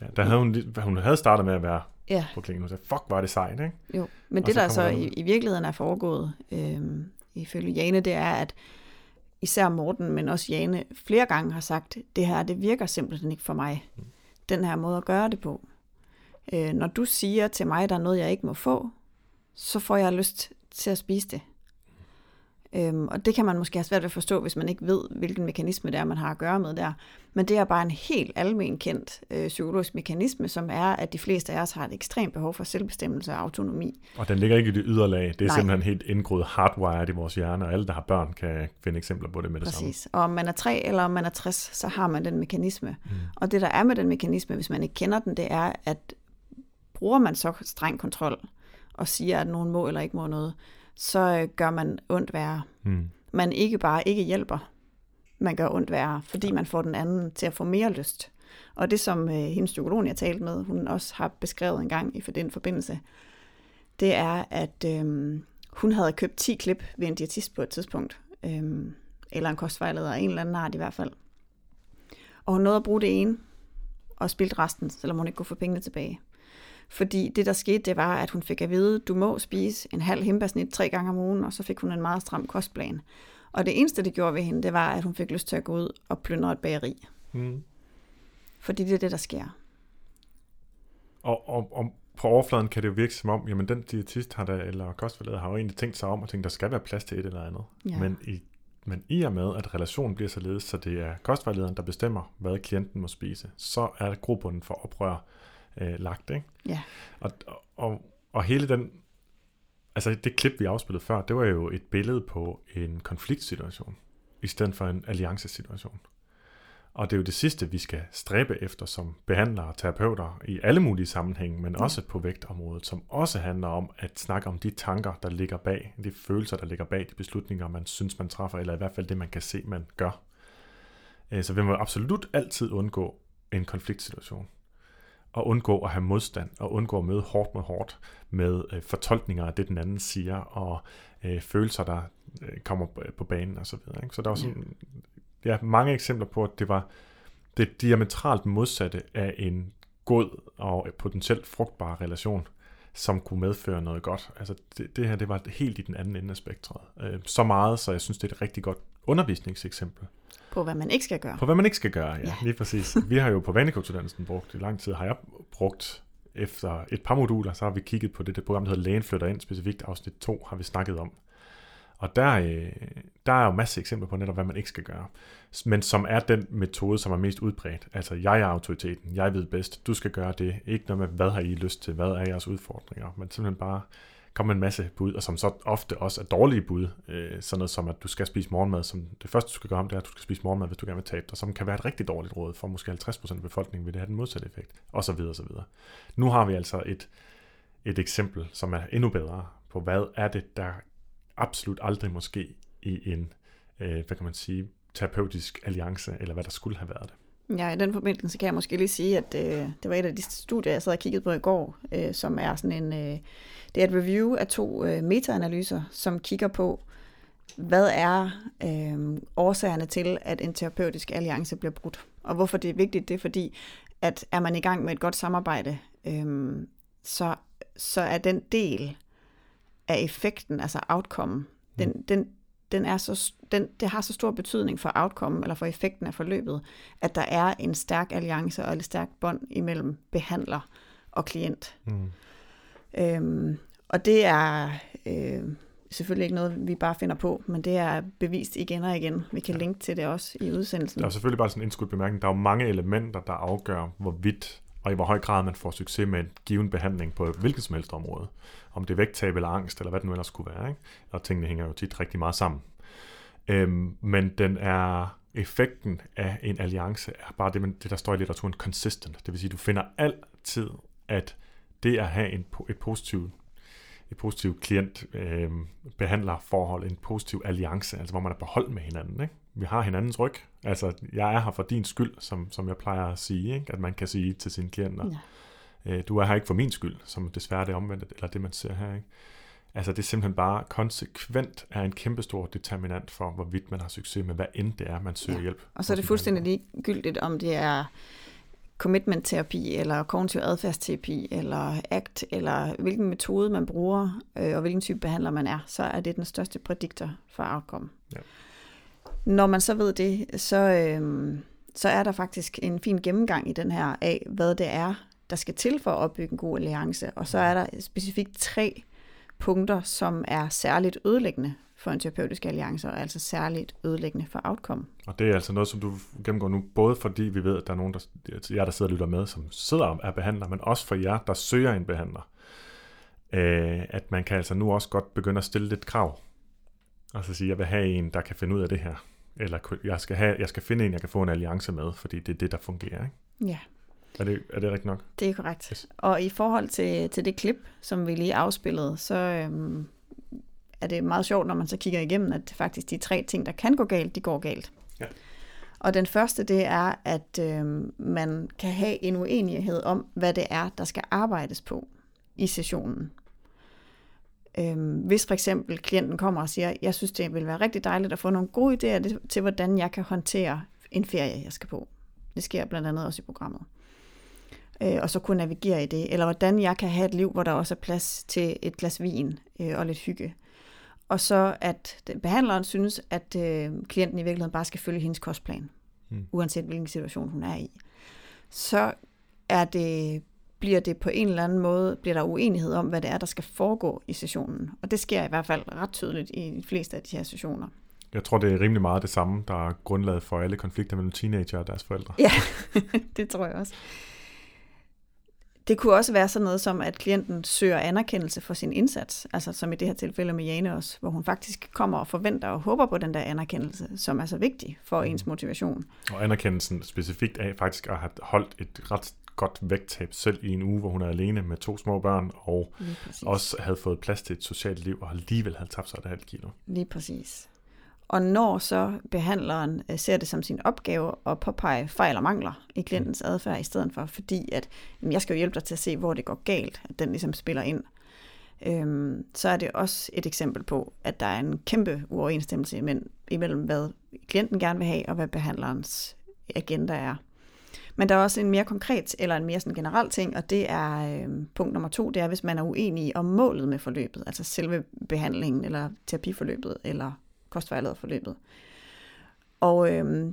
Ja, der havde hun, hun havde startet med at være Ja, på klingen, og sagde, fuck, var det sejt, ikke? jo. Men Og det, så der så der i, i virkeligheden er foregået, øh, ifølge Jane, det er, at især Morten, men også Jane, flere gange har sagt, det her, det virker simpelthen ikke for mig. Den her måde at gøre det på. Øh, når du siger til mig, der er noget, jeg ikke må få, så får jeg lyst til at spise det. Øhm, og det kan man måske have svært ved at forstå, hvis man ikke ved, hvilken mekanisme det er, man har at gøre med der. Men det er bare en helt almen kendt øh, psykologisk mekanisme, som er, at de fleste af os har et ekstremt behov for selvbestemmelse og autonomi. Og den ligger ikke i det yderlag. Det er Nej. simpelthen helt indgroet hardwired i vores hjerne, og alle, der har børn, kan finde eksempler på det med det samme. Præcis. Og om man er 3 eller om man er 60, så har man den mekanisme. Mm. Og det, der er med den mekanisme, hvis man ikke kender den, det er, at bruger man så streng kontrol og siger, at nogen må eller ikke må noget, så øh, gør man ondt værre. Mm. Man ikke bare ikke hjælper, man gør ondt værre, fordi man får den anden til at få mere lyst. Og det, som øh, hendes psykolog, jeg talte med, hun også har beskrevet en gang i for den forbindelse, det er, at øh, hun havde købt 10 klip ved en diætist på et tidspunkt, øh, eller en kostvejleder en eller anden art i hvert fald. Og hun nåede at bruge det ene, og spildte resten, selvom hun ikke kunne få pengene tilbage. Fordi det, der skete, det var, at hun fik at vide, du må spise en halv himbasnit tre gange om ugen, og så fik hun en meget stram kostplan. Og det eneste, det gjorde ved hende, det var, at hun fik lyst til at gå ud og plyndre et bageri. Mm. Fordi det er det, der sker. Og, og, og på overfladen kan det jo virke som om, jamen den diætist har der, eller kostvejleder har jo egentlig tænkt sig om, og tænkt, der skal være plads til et eller andet. Ja. Men i men i og med, at relationen bliver således, så det er kostvejlederen, der bestemmer, hvad klienten må spise, så er grobunden for oprør øh, lagt. Ikke? Ja. Og, og, og hele den, altså det klip, vi afspillede før, det var jo et billede på en konfliktsituation, i stedet for en alliancesituation. Og det er jo det sidste, vi skal stræbe efter som behandlere og terapeuter i alle mulige sammenhænge, men også på vægtområdet, som også handler om at snakke om de tanker, der ligger bag, de følelser, der ligger bag de beslutninger, man synes, man træffer, eller i hvert fald det, man kan se, man gør. Øh, så vi må absolut altid undgå en konfliktsituation. Og undgå at have modstand, og undgå at møde hårdt med hårdt med øh, fortolkninger af det, den anden siger, og øh, følelser, der øh, kommer på banen osv. Så, videre, ikke? så der var sådan ja, mange eksempler på, at det var det diametralt modsatte af en god og potentielt frugtbar relation, som kunne medføre noget godt. Altså det, det her, det var helt i den anden ende af spektret. Øh, så meget, så jeg synes, det er et rigtig godt undervisningseksempel. På hvad man ikke skal gøre. På hvad man ikke skal gøre, ja, ja. lige præcis. Vi har jo på Vanecoach-uddannelsen brugt, i lang tid har jeg brugt efter et par moduler, så har vi kigget på det, det program, der hedder Lægen flytter ind, specifikt afsnit 2 har vi snakket om. Og der, øh, der er jo masser af eksempler på netop, hvad man ikke skal gøre. Men som er den metode, som er mest udbredt. Altså, jeg er autoriteten, jeg ved bedst, du skal gøre det. Ikke noget med, hvad har I lyst til, hvad er jeres udfordringer, men simpelthen bare komme med en masse bud, og som så ofte også er dårlige bud. Øh, sådan noget som, at du skal spise morgenmad, som det første, du skal gøre om, det er, at du skal spise morgenmad, hvis du gerne vil tabe dig, som kan være et rigtig dårligt råd, for måske 50% af befolkningen vil det have den modsatte effekt, og så videre, og så videre. Nu har vi altså et, et eksempel, som er endnu bedre på, hvad er det, der absolut aldrig måske i en, øh, hvad kan man sige, terapeutisk alliance, eller hvad der skulle have været det. Ja, i den forbindelse kan jeg måske lige sige, at øh, det var et af de studier, jeg sad og kiggede på i går, øh, som er sådan en, øh, det er et review af to øh, metaanalyser, som kigger på, hvad er øh, årsagerne til, at en terapeutisk alliance bliver brudt. Og hvorfor det er vigtigt, det er fordi, at er man i gang med et godt samarbejde, øh, så, så er den del af effekten, altså outcome, den, mm. den, den er så, den, det har så stor betydning for outcome, eller for effekten af forløbet, at der er en stærk alliance og et stærkt bånd imellem behandler og klient. Mm. Øhm, og det er øh, selvfølgelig ikke noget, vi bare finder på, men det er bevist igen og igen. Vi kan ja. linke til det også i udsendelsen. Der er selvfølgelig bare sådan en indskudt bemærkning. Der er jo mange elementer, der afgør, hvorvidt og i hvor høj grad man får succes med en given behandling på hvilket som helst område. Om det er vægttab eller angst, eller hvad det nu ellers kunne være. Ikke? Og tingene hænger jo tit rigtig meget sammen. Øhm, men den er effekten af en alliance er bare det, det, der står i litteraturen, consistent. Det vil sige, du finder altid, at det at have en, et positivt et positivt klient øh, behandler forhold, en positiv alliance, altså hvor man er på hold med hinanden. Ikke? Vi har hinandens ryg. Altså, jeg er her for din skyld, som, som jeg plejer at sige, ikke? at man kan sige til sine klienter. Ja. Øh, du er her ikke for min skyld, som desværre er det omvendte, eller det man ser her. Ikke? Altså det er simpelthen bare konsekvent er en kæmpestor determinant for, hvorvidt man har succes med, hvad end det er, man søger ja. hjælp. Og så er det fuldstændig ligegyldigt, om det er commitment-terapi, eller kognitiv adfærdsterapi, eller ACT, eller hvilken metode man bruger, øh, og hvilken type behandler man er, så er det den største prædiktor for outcome. Ja. Når man så ved det, så, øh, så er der faktisk en fin gennemgang i den her af, hvad det er, der skal til for at opbygge en god alliance. Og så er der specifikt tre punkter, som er særligt ødelæggende for en terapeutisk alliance, og altså særligt ødelæggende for outcome. Og det er altså noget, som du gennemgår nu, både fordi vi ved, at der er nogen, der, jer, der sidder og lytter med, som sidder og er behandler, men også for jer, der søger en behandler. Øh, at man kan altså nu også godt begynde at stille lidt krav. Altså sige, jeg vil have en, der kan finde ud af det her. Eller jeg skal, have, jeg skal finde en, jeg kan få en alliance med, fordi det er det, der fungerer. Ikke? Ja. Er det, er det rigtigt nok? Det er korrekt. Yes. Og i forhold til, til det klip, som vi lige afspillede, så øhm, er det meget sjovt, når man så kigger igennem, at faktisk de tre ting, der kan gå galt, de går galt. Ja. Og den første, det er, at øhm, man kan have en uenighed om, hvad det er, der skal arbejdes på i sessionen. Øhm, hvis for eksempel klienten kommer og siger, jeg synes, det vil være rigtig dejligt at få nogle gode idéer til, hvordan jeg kan håndtere en ferie, jeg skal på. Det sker blandt andet også i programmet øh, og så kunne navigere i det, eller hvordan jeg kan have et liv, hvor der også er plads til et glas vin øh, og lidt hygge. Og så at behandleren synes, at øh, klienten i virkeligheden bare skal følge hendes kostplan, mm. uanset hvilken situation hun er i. Så er det, bliver det på en eller anden måde, bliver der uenighed om, hvad det er, der skal foregå i sessionen. Og det sker i hvert fald ret tydeligt i de fleste af de her sessioner. Jeg tror, det er rimelig meget det samme, der er grundlaget for alle konflikter mellem teenager og deres forældre. Ja, det tror jeg også. Det kunne også være sådan noget som, at klienten søger anerkendelse for sin indsats, altså som i det her tilfælde med Jane også, hvor hun faktisk kommer og forventer og håber på den der anerkendelse, som er så vigtig for ens motivation. Og anerkendelsen specifikt af faktisk at have holdt et ret godt vægttab selv i en uge, hvor hun er alene med to små børn, og også havde fået plads til et socialt liv, og alligevel havde tabt sig et halvt kilo. Lige præcis. Og når så behandleren øh, ser det som sin opgave at påpege fejl og mangler i klientens adfærd i stedet for, fordi at jamen, jeg skal jo hjælpe dig til at se, hvor det går galt, at den ligesom spiller ind, øhm, så er det også et eksempel på, at der er en kæmpe uoverensstemmelse imellem, hvad klienten gerne vil have, og hvad behandlerens agenda er. Men der er også en mere konkret, eller en mere sådan generel ting, og det er øh, punkt nummer to, det er, hvis man er uenig om målet med forløbet, altså selve behandlingen, eller terapiforløbet, eller kostvejlederforløbet. Og øh,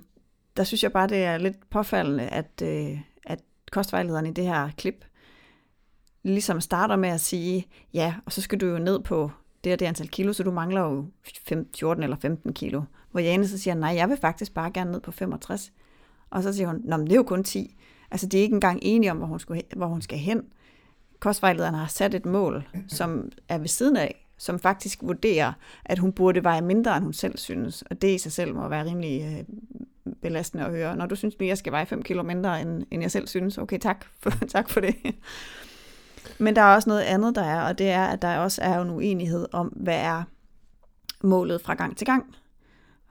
der synes jeg bare, det er lidt påfaldende, at, øh, at kostvejlederen i det her klip ligesom starter med at sige, ja, og så skal du jo ned på det og det antal kilo, så du mangler jo 14 eller 15 kilo. Hvor Jane så siger, nej, jeg vil faktisk bare gerne ned på 65. Og så siger hun, Nå, men det er jo kun 10. Altså, de er ikke engang enige om, hvor hun, skulle, hvor hun skal hen. Kostvejlederen har sat et mål, som er ved siden af, som faktisk vurderer, at hun burde veje mindre, end hun selv synes. Og det i sig selv må være rimelig øh, belastende at høre. Når du synes, at jeg skal veje 5 kilo mindre, end, end jeg selv synes, okay, tak for, tak for det. Men der er også noget andet, der er, og det er, at der også er en uenighed om, hvad er målet fra gang til gang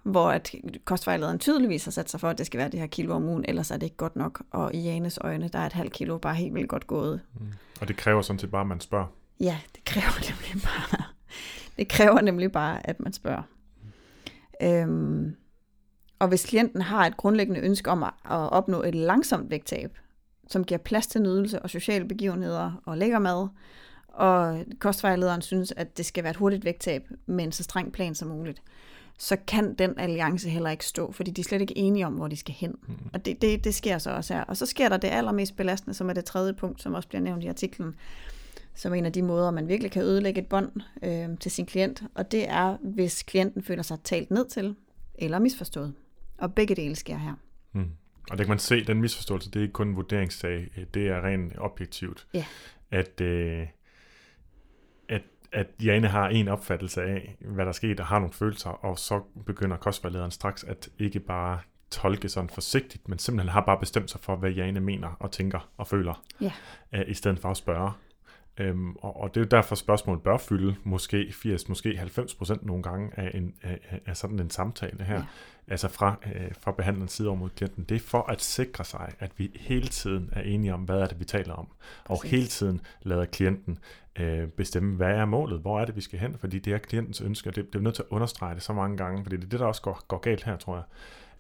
hvor at kostvejlederen tydeligvis har sat sig for, at det skal være det her kilo om ugen, ellers er det ikke godt nok. Og i Janes øjne, der er et halvt kilo bare helt vildt godt gået. Mm. Og det kræver sådan set bare, at man spørger. Ja, det kræver nemlig bare, det kræver nemlig bare, at man spørger. Øhm, og hvis klienten har et grundlæggende ønske om at, at opnå et langsomt vægttab, som giver plads til nydelse og sociale begivenheder og lækker mad, og kostvejlederen synes, at det skal være et hurtigt vægttab med en så streng plan som muligt, så kan den alliance heller ikke stå, fordi de er slet ikke enige om, hvor de skal hen. Mm. Og det, det, det sker så også her. Og så sker der det allermest belastende, som er det tredje punkt, som også bliver nævnt i artiklen, som en af de måder, man virkelig kan ødelægge et bånd øh, til sin klient. Og det er, hvis klienten føler sig talt ned til eller misforstået. Og begge dele sker her. Mm. Og det kan man se, den misforståelse, det er ikke kun en vurderingssag, det er rent objektivt. Ja. At, øh, at Jane har en opfattelse af, hvad der skete, og har nogle følelser, og så begynder kostvejlederen straks at ikke bare tolke sådan forsigtigt, men simpelthen har bare bestemt sig for, hvad Jane mener og tænker og føler, ja. uh, i stedet for at spørge. Um, og, og det er jo derfor, spørgsmålet bør fylde måske 80, måske 90 procent nogle gange af, en, af, af sådan en samtale her, ja. altså fra, uh, fra behandlerens side over mod klienten. Det er for at sikre sig, at vi hele tiden er enige om, hvad er det, vi taler om, Præcis. og hele tiden lader klienten øh, bestemme, hvad er målet, hvor er det, vi skal hen, fordi det er klientens ønske, og det, det er nødt til at understrege det så mange gange, fordi det er det, der også går, går galt her, tror jeg,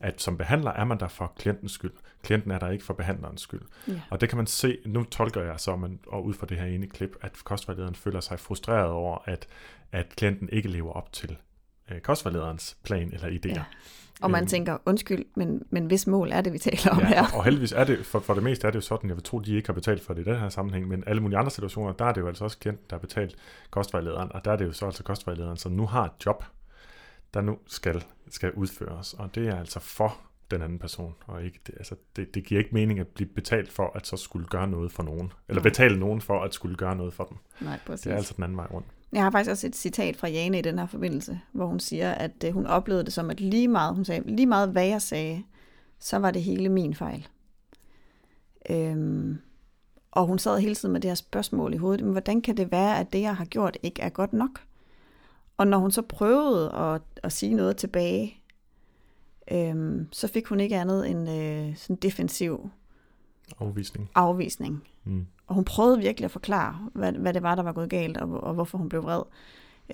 at som behandler er man der for klientens skyld. Klienten er der ikke for behandlerens skyld. Ja. Og det kan man se, nu tolker jeg så, man, og ud fra det her ene klip, at kostvejlederen føler sig frustreret over, at, at klienten ikke lever op til øh, kostvejlederens plan eller idéer. Ja. Og man øhm, tænker, undskyld, men, men hvis mål er det, vi taler om ja, her? Og, heldigvis er det, for, for det meste er det jo sådan, jeg vil tro, de ikke har betalt for det i den her sammenhæng, men alle mulige andre situationer, der er det jo altså også klienten, der har betalt kostvejlederen, og der er det jo så altså kostvejlederen, som nu har et job, der nu skal, skal udføres, og det er altså for den anden person, og ikke det, altså det, det giver ikke mening at blive betalt for, at så skulle gøre noget for nogen, eller Nej. betale nogen for, at skulle gøre noget for dem. Nej, præcis. Det er altså den anden vej rundt. Jeg har faktisk også et citat fra Jane i den her forbindelse, hvor hun siger, at øh, hun oplevede det som, at lige meget, hun sagde, lige meget hvad jeg sagde, så var det hele min fejl. Øhm, og hun sad hele tiden med det her spørgsmål i hovedet, men hvordan kan det være, at det, jeg har gjort, ikke er godt nok? Og når hun så prøvede at, at sige noget tilbage, øhm, så fik hun ikke andet end øh, sådan defensiv afvisning. afvisning. Mm. Og hun prøvede virkelig at forklare, hvad, hvad det var, der var gået galt, og, og hvorfor hun blev vred.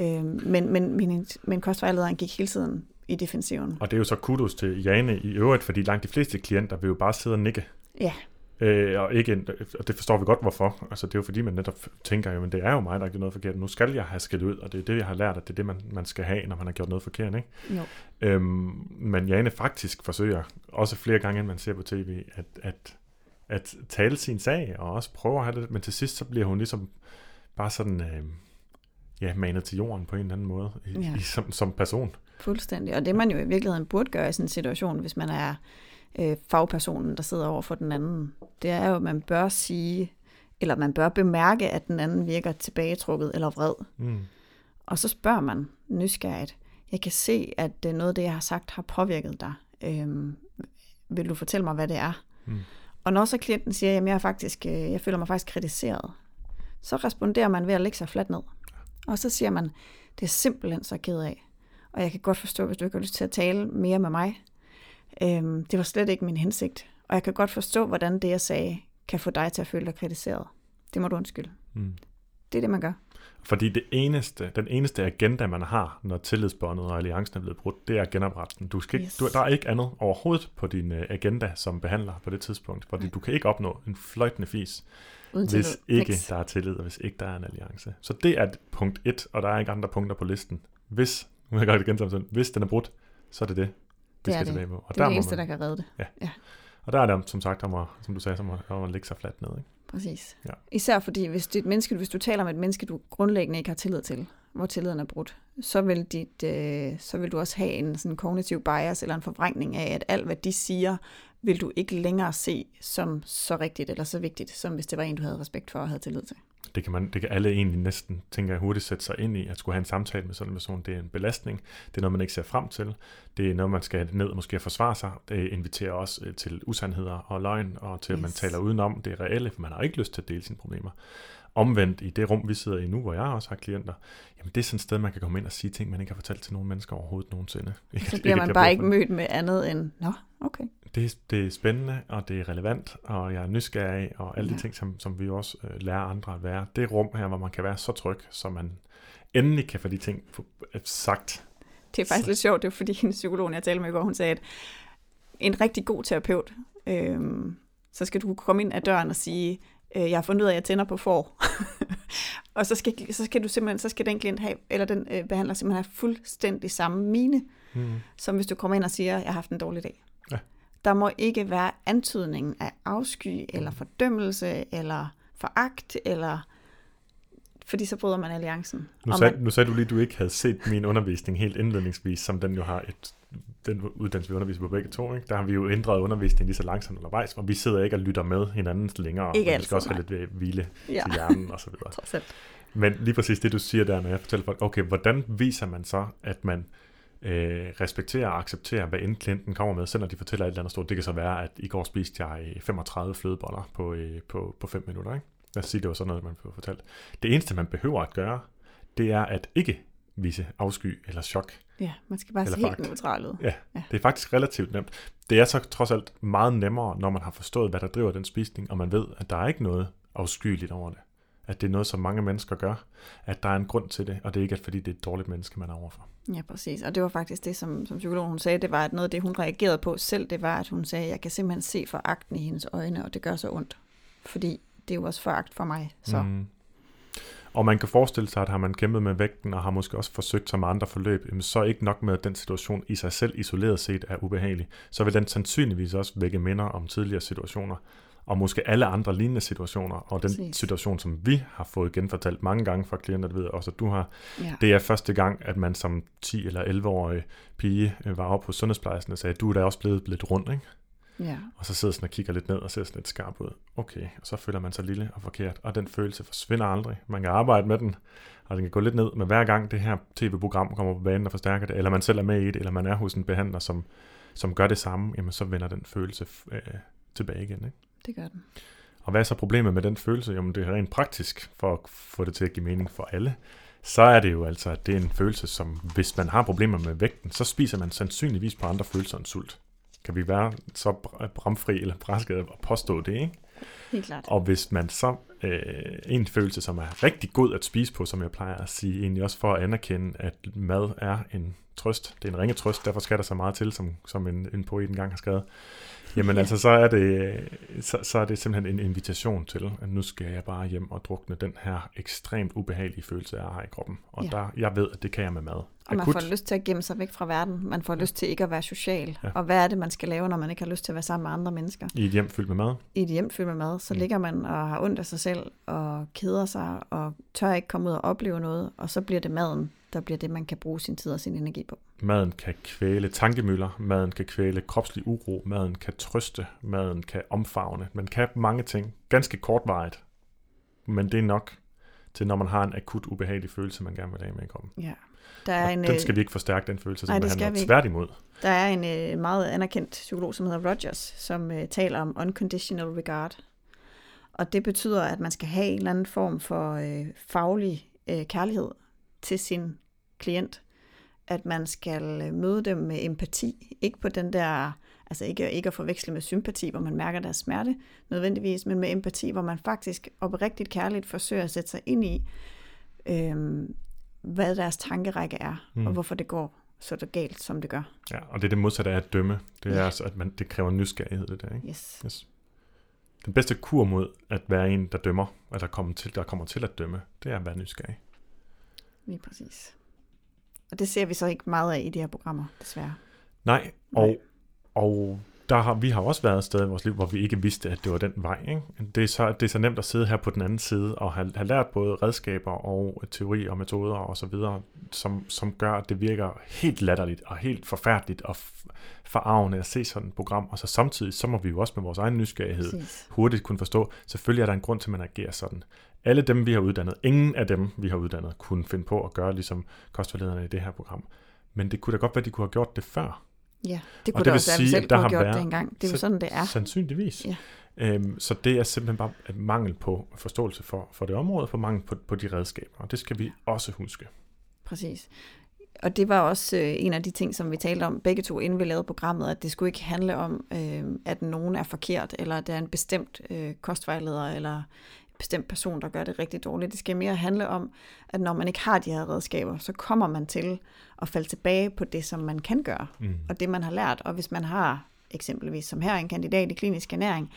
Øh, men, men, men, men kostvejlederen gik hele tiden i defensiven. Og det er jo så kudos til Jane i øvrigt, fordi langt de fleste klienter vil jo bare sidde og nikke. Ja. Øh, og, ikke, og det forstår vi godt, hvorfor. Altså, det er jo fordi, man netop tænker, jo, men det er jo mig, der har gjort noget forkert. Nu skal jeg have skilt ud, og det er det, jeg har lært, at det er det, man, man skal have, når man har gjort noget forkert. Ikke? Jo. Øhm, men Jane faktisk forsøger, også flere gange, end man ser på tv, at, at at tale sin sag, og også prøve at have det, men til sidst så bliver hun ligesom bare sådan, øh, ja, manet til jorden på en eller anden måde i, ja. i, som, som person. Fuldstændig. Og det man jo i virkeligheden burde gøre i sådan en situation, hvis man er øh, fagpersonen, der sidder over for den anden, det er jo, at man bør sige, eller man bør bemærke, at den anden virker tilbagetrukket eller vred. Mm. Og så spørger man nysgerrigt, jeg kan se, at øh, noget af det, jeg har sagt, har påvirket dig. Øhm, vil du fortælle mig, hvad det er? Mm. Og når så klienten siger, at jeg, er faktisk, øh, jeg føler mig faktisk kritiseret, så responderer man ved at lægge sig fladt ned. Og så siger man, det er simpelthen så ked af. Og jeg kan godt forstå, hvis du ikke har lyst til at tale mere med mig. Øhm, det var slet ikke min hensigt. Og jeg kan godt forstå, hvordan det, jeg sagde, kan få dig til at føle dig kritiseret. Det må du undskylde. Mm. Det er det, man gør. Fordi det eneste, den eneste agenda, man har, når tillidsbåndet og alliancen er blevet brudt, det er at genoprette den. Du skal ikke, Yes. du, der er ikke andet overhovedet på din øh, agenda som behandler på det tidspunkt, fordi du kan ikke opnå en fløjtende fis, Uden hvis tillid. ikke Niks. der er tillid, og hvis ikke der er en alliance. Så det er punkt et, og der er ikke andre punkter på listen. Hvis, nu har jeg godt igen hvis den er brudt, så er det det, vi Det er skal det. tilbage på. Og Det der er må det eneste, man, der kan redde det. Og der er det, som sagt, om at, som du sagde, som at, om at lægge sig fladt ned. Ikke? Præcis. Ja. Især fordi, hvis, det er et menneske, hvis du taler med et menneske, du grundlæggende ikke har tillid til, hvor tilliden er brudt, så vil, dit, øh, så vil du også have en sådan kognitiv bias eller en forvrængning af, at alt, hvad de siger, vil du ikke længere se som så rigtigt eller så vigtigt, som hvis det var en, du havde respekt for og havde tillid til. Det kan, man, det kan alle egentlig næsten, tænker jeg, hurtigt sætte sig ind i, at skulle have en samtale med sådan en person. Det er en belastning. Det er noget, man ikke ser frem til. Det er noget, man skal ned og måske forsvare sig. Det inviterer også øh, til usandheder og løgn, og til, at man Yes. taler udenom det reelle, for man har ikke lyst til at dele sine problemer. Omvendt i det rum, vi sidder i nu, hvor jeg også har klienter, jamen det er sådan et sted, man kan komme ind og sige ting, man ikke har fortalt til nogen mennesker overhovedet nogensinde. Ikke, Så bliver man jeg bare ikke mødt med andet end, nå, okay. det, er- det er spændende, og det er relevant, og jeg er nysgerrig, og alle ja. De ting, som, som vi også øh, lærer andre at være. Det rum her, hvor man kan være så tryg, så man endelig kan få de ting øh, sagt. Det er faktisk lidt sjovt, det er fordi en psykolog, jeg talte med i går, hun sagde, at en rigtig god terapeut, øhm, så skal du kunne komme ind ad døren og sige, øh, jeg har fundet ud af, at jeg tænder på for. og så skal, så skal du simpelthen, så skal den klient have, eller den øh, behandler simpelthen have fuldstændig samme mine, Mm. som hvis du kommer ind og siger, jeg har haft en dårlig dag. Ja. Der må ikke være antydning af afsky, eller fordømmelse, eller foragt, eller fordi så bryder man alliancen. Nu, sagde, man, nu sagde du lige, at du ikke havde set min undervisning helt indledningsvis, som den jo har et, den uddannelse, vi underviser på begge to. Ikke? Der har vi jo ændret undervisningen lige så langsomt undervejs, og vi sidder ikke og lytter med hinanden længere. Ikke og vi skal også have nej. lidt øh, hvile ja, til hjernen og så videre. Men lige præcis det, du siger der, når jeg fortæller folk, okay, hvordan viser man så, at man øh, respekterer og accepterer, hvad end klienten kommer med, selv når de fortæller et eller andet stort. Det kan så være, at i går spiste jeg 35 flødeboller på, øh, på, på 5 minutter. Ikke? Lad os sige, det var sådan noget, man får fortalt. Det eneste, man behøver at gøre, det er at ikke vise afsky eller chok. Ja, man skal bare se helt foragt. neutral ud. Ja, Ja. det er faktisk relativt nemt. Det er så trods alt meget nemmere, når man har forstået, hvad der driver den spisning, og man ved, at der er ikke noget afskyeligt over det. At det er noget, som mange mennesker gør. At der er en grund til det, og det er ikke, at fordi det er et dårligt menneske, man er overfor. Ja, præcis. Og det var faktisk det, som, som psykologen hun sagde, det var, at noget af det, hun reagerede på selv, det var, at hun sagde, jeg kan simpelthen se foragten i hendes øjne, og det gør så ondt. Fordi det er jo også foragt for mig. Så mm. Og man kan forestille sig, at har man kæmpet med vægten, og har måske også forsøgt sig med andre forløb, jamen så ikke nok med, at den situation i sig selv isoleret set er ubehagelig. Så vil den sandsynligvis også vække minder om tidligere situationer, og måske alle andre lignende situationer, og den Præcis. situation, som vi har fået genfortalt mange gange fra klienter, det ved jeg også, at du har, ja. det er første gang, at man som 10- eller 11-årig pige øh, var oppe hos sundhedsplejersken og sagde, du er da også blevet lidt rund, ikke? Ja. Og så sidder sådan og kigger lidt ned og ser sådan lidt skarp ud. Okay, og så føler man sig lille og forkert, og den følelse forsvinder aldrig. Man kan arbejde med den, og den kan gå lidt ned, men hver gang det her tv-program kommer på banen og forstærker det, eller man selv er med i det, eller man er hos en behandler, som, som gør det samme, jamen så vender den følelse øh, tilbage igen. Ikke? det gør den. Og hvad er så problemet med den følelse? Jamen det er rent praktisk, for at få det til at give mening for alle. Så er det jo altså, at det er en følelse, som hvis man har problemer med vægten, så spiser man sandsynligvis på andre følelser end sult. Kan vi være så br- bramfri eller bræsket og påstå det, ikke? Helt klart. Og hvis man så øh, en følelse, som er rigtig god at spise på, som jeg plejer at sige, egentlig også for at anerkende, at mad er en trøst. Det er en ringe trøst, derfor skal der så meget til, som, som en, en poet engang har skrevet. Jamen altså, så er, det, så, så er det simpelthen en invitation til, at nu skal jeg bare hjem og drukne den her ekstremt ubehagelige følelse, jeg har i kroppen. Og Ja. der, jeg ved, at det kan jeg med mad. Og man Akut. får lyst til at gemme sig væk fra verden. Man får lyst til ikke at være social. Ja. Og hvad er det, man skal lave, når man ikke har lyst til at være sammen med andre mennesker? I et hjem fyldt med mad. I et hjem fyldt med mad, så Mm. ligger man og har ondt af sig selv, og keder sig, og tør ikke komme ud og opleve noget. Og så bliver det maden, der bliver det, man kan bruge sin tid og sin energi på. Maden kan kvæle tankemøller, maden kan kvæle kropslig uro, maden kan trøste, maden kan omfavne. Man kan mange ting, ganske kortvarigt, men det er nok til, når man har en akut ubehagelig følelse, man gerne vil af med i kroppen. Ja. Der er, Og en, den skal øh, vi ikke forstærke, den følelse, nej, som det skal handler tværtimod. der er en øh, meget anerkendt psykolog, som hedder Rogers, som øh, taler om unconditional regard. Og det betyder, at man skal have en eller anden form for øh, faglig øh, kærlighed til sin klient. At man skal øh, møde dem med empati. Ikke på den der, altså ikke, ikke at forveksle med sympati, hvor man mærker deres smerte nødvendigvis, men med empati, hvor man faktisk oprigtigt kærligt forsøger at sætte sig ind i, øh, hvad deres tankerække er, Mm. og hvorfor det går så det galt, som det gør. Ja, og det er det modsatte af at dømme. Det er Ja. altså, at man, det kræver nysgerrighed, det der, ikke? Yes. Yes. Den bedste kur mod at være en, der dømmer, der kommer til, der kommer til at dømme, det er at være nysgerrig. Lige præcis. Og det ser vi så ikke meget af i de her programmer, desværre. Nej, og, og der har, vi har også været et sted i vores liv, hvor vi ikke vidste, at det var den vej. Ikke? Det, er så, det er så nemt at sidde her på den anden side og have, have lært både redskaber og teori og metoder og så videre, som, som gør, at det virker helt latterligt og helt forfærdeligt og forarvende at se sådan et program. Og så samtidig, så må vi jo også med vores egen nysgerrighed Præcis. hurtigt kunne forstå, selvfølgelig er der en grund til, at man agerer sådan. Alle dem, vi har uddannet, ingen af dem, vi har uddannet, kunne finde på at gøre ligesom kostvejlederne i det her program. Men det kunne da godt være, at de kunne have gjort det før. Ja, det Og kunne det da også sige, selv at der kunne have gjort været- det engang. Det er jo Så- sådan, det er. Sandsynligvis. Ja. Øhm, så det er simpelthen bare mangel på forståelse for, for det område, for mangel på, på de redskaber. Og det skal vi også huske. Præcis. Og det var også øh, en af de ting, som vi talte om begge to, inden vi lavede programmet, at det skulle ikke handle om, øh, at nogen er forkert, eller at det er en bestemt øh, kostvejleder, eller bestemt person, der gør det rigtig dårligt. Det skal mere handle om, at når man ikke har de her redskaber, så kommer man til at falde tilbage på det, som man kan gøre, Mm. og det, man har lært. Og hvis man har eksempelvis som her en kandidat i klinisk ernæring,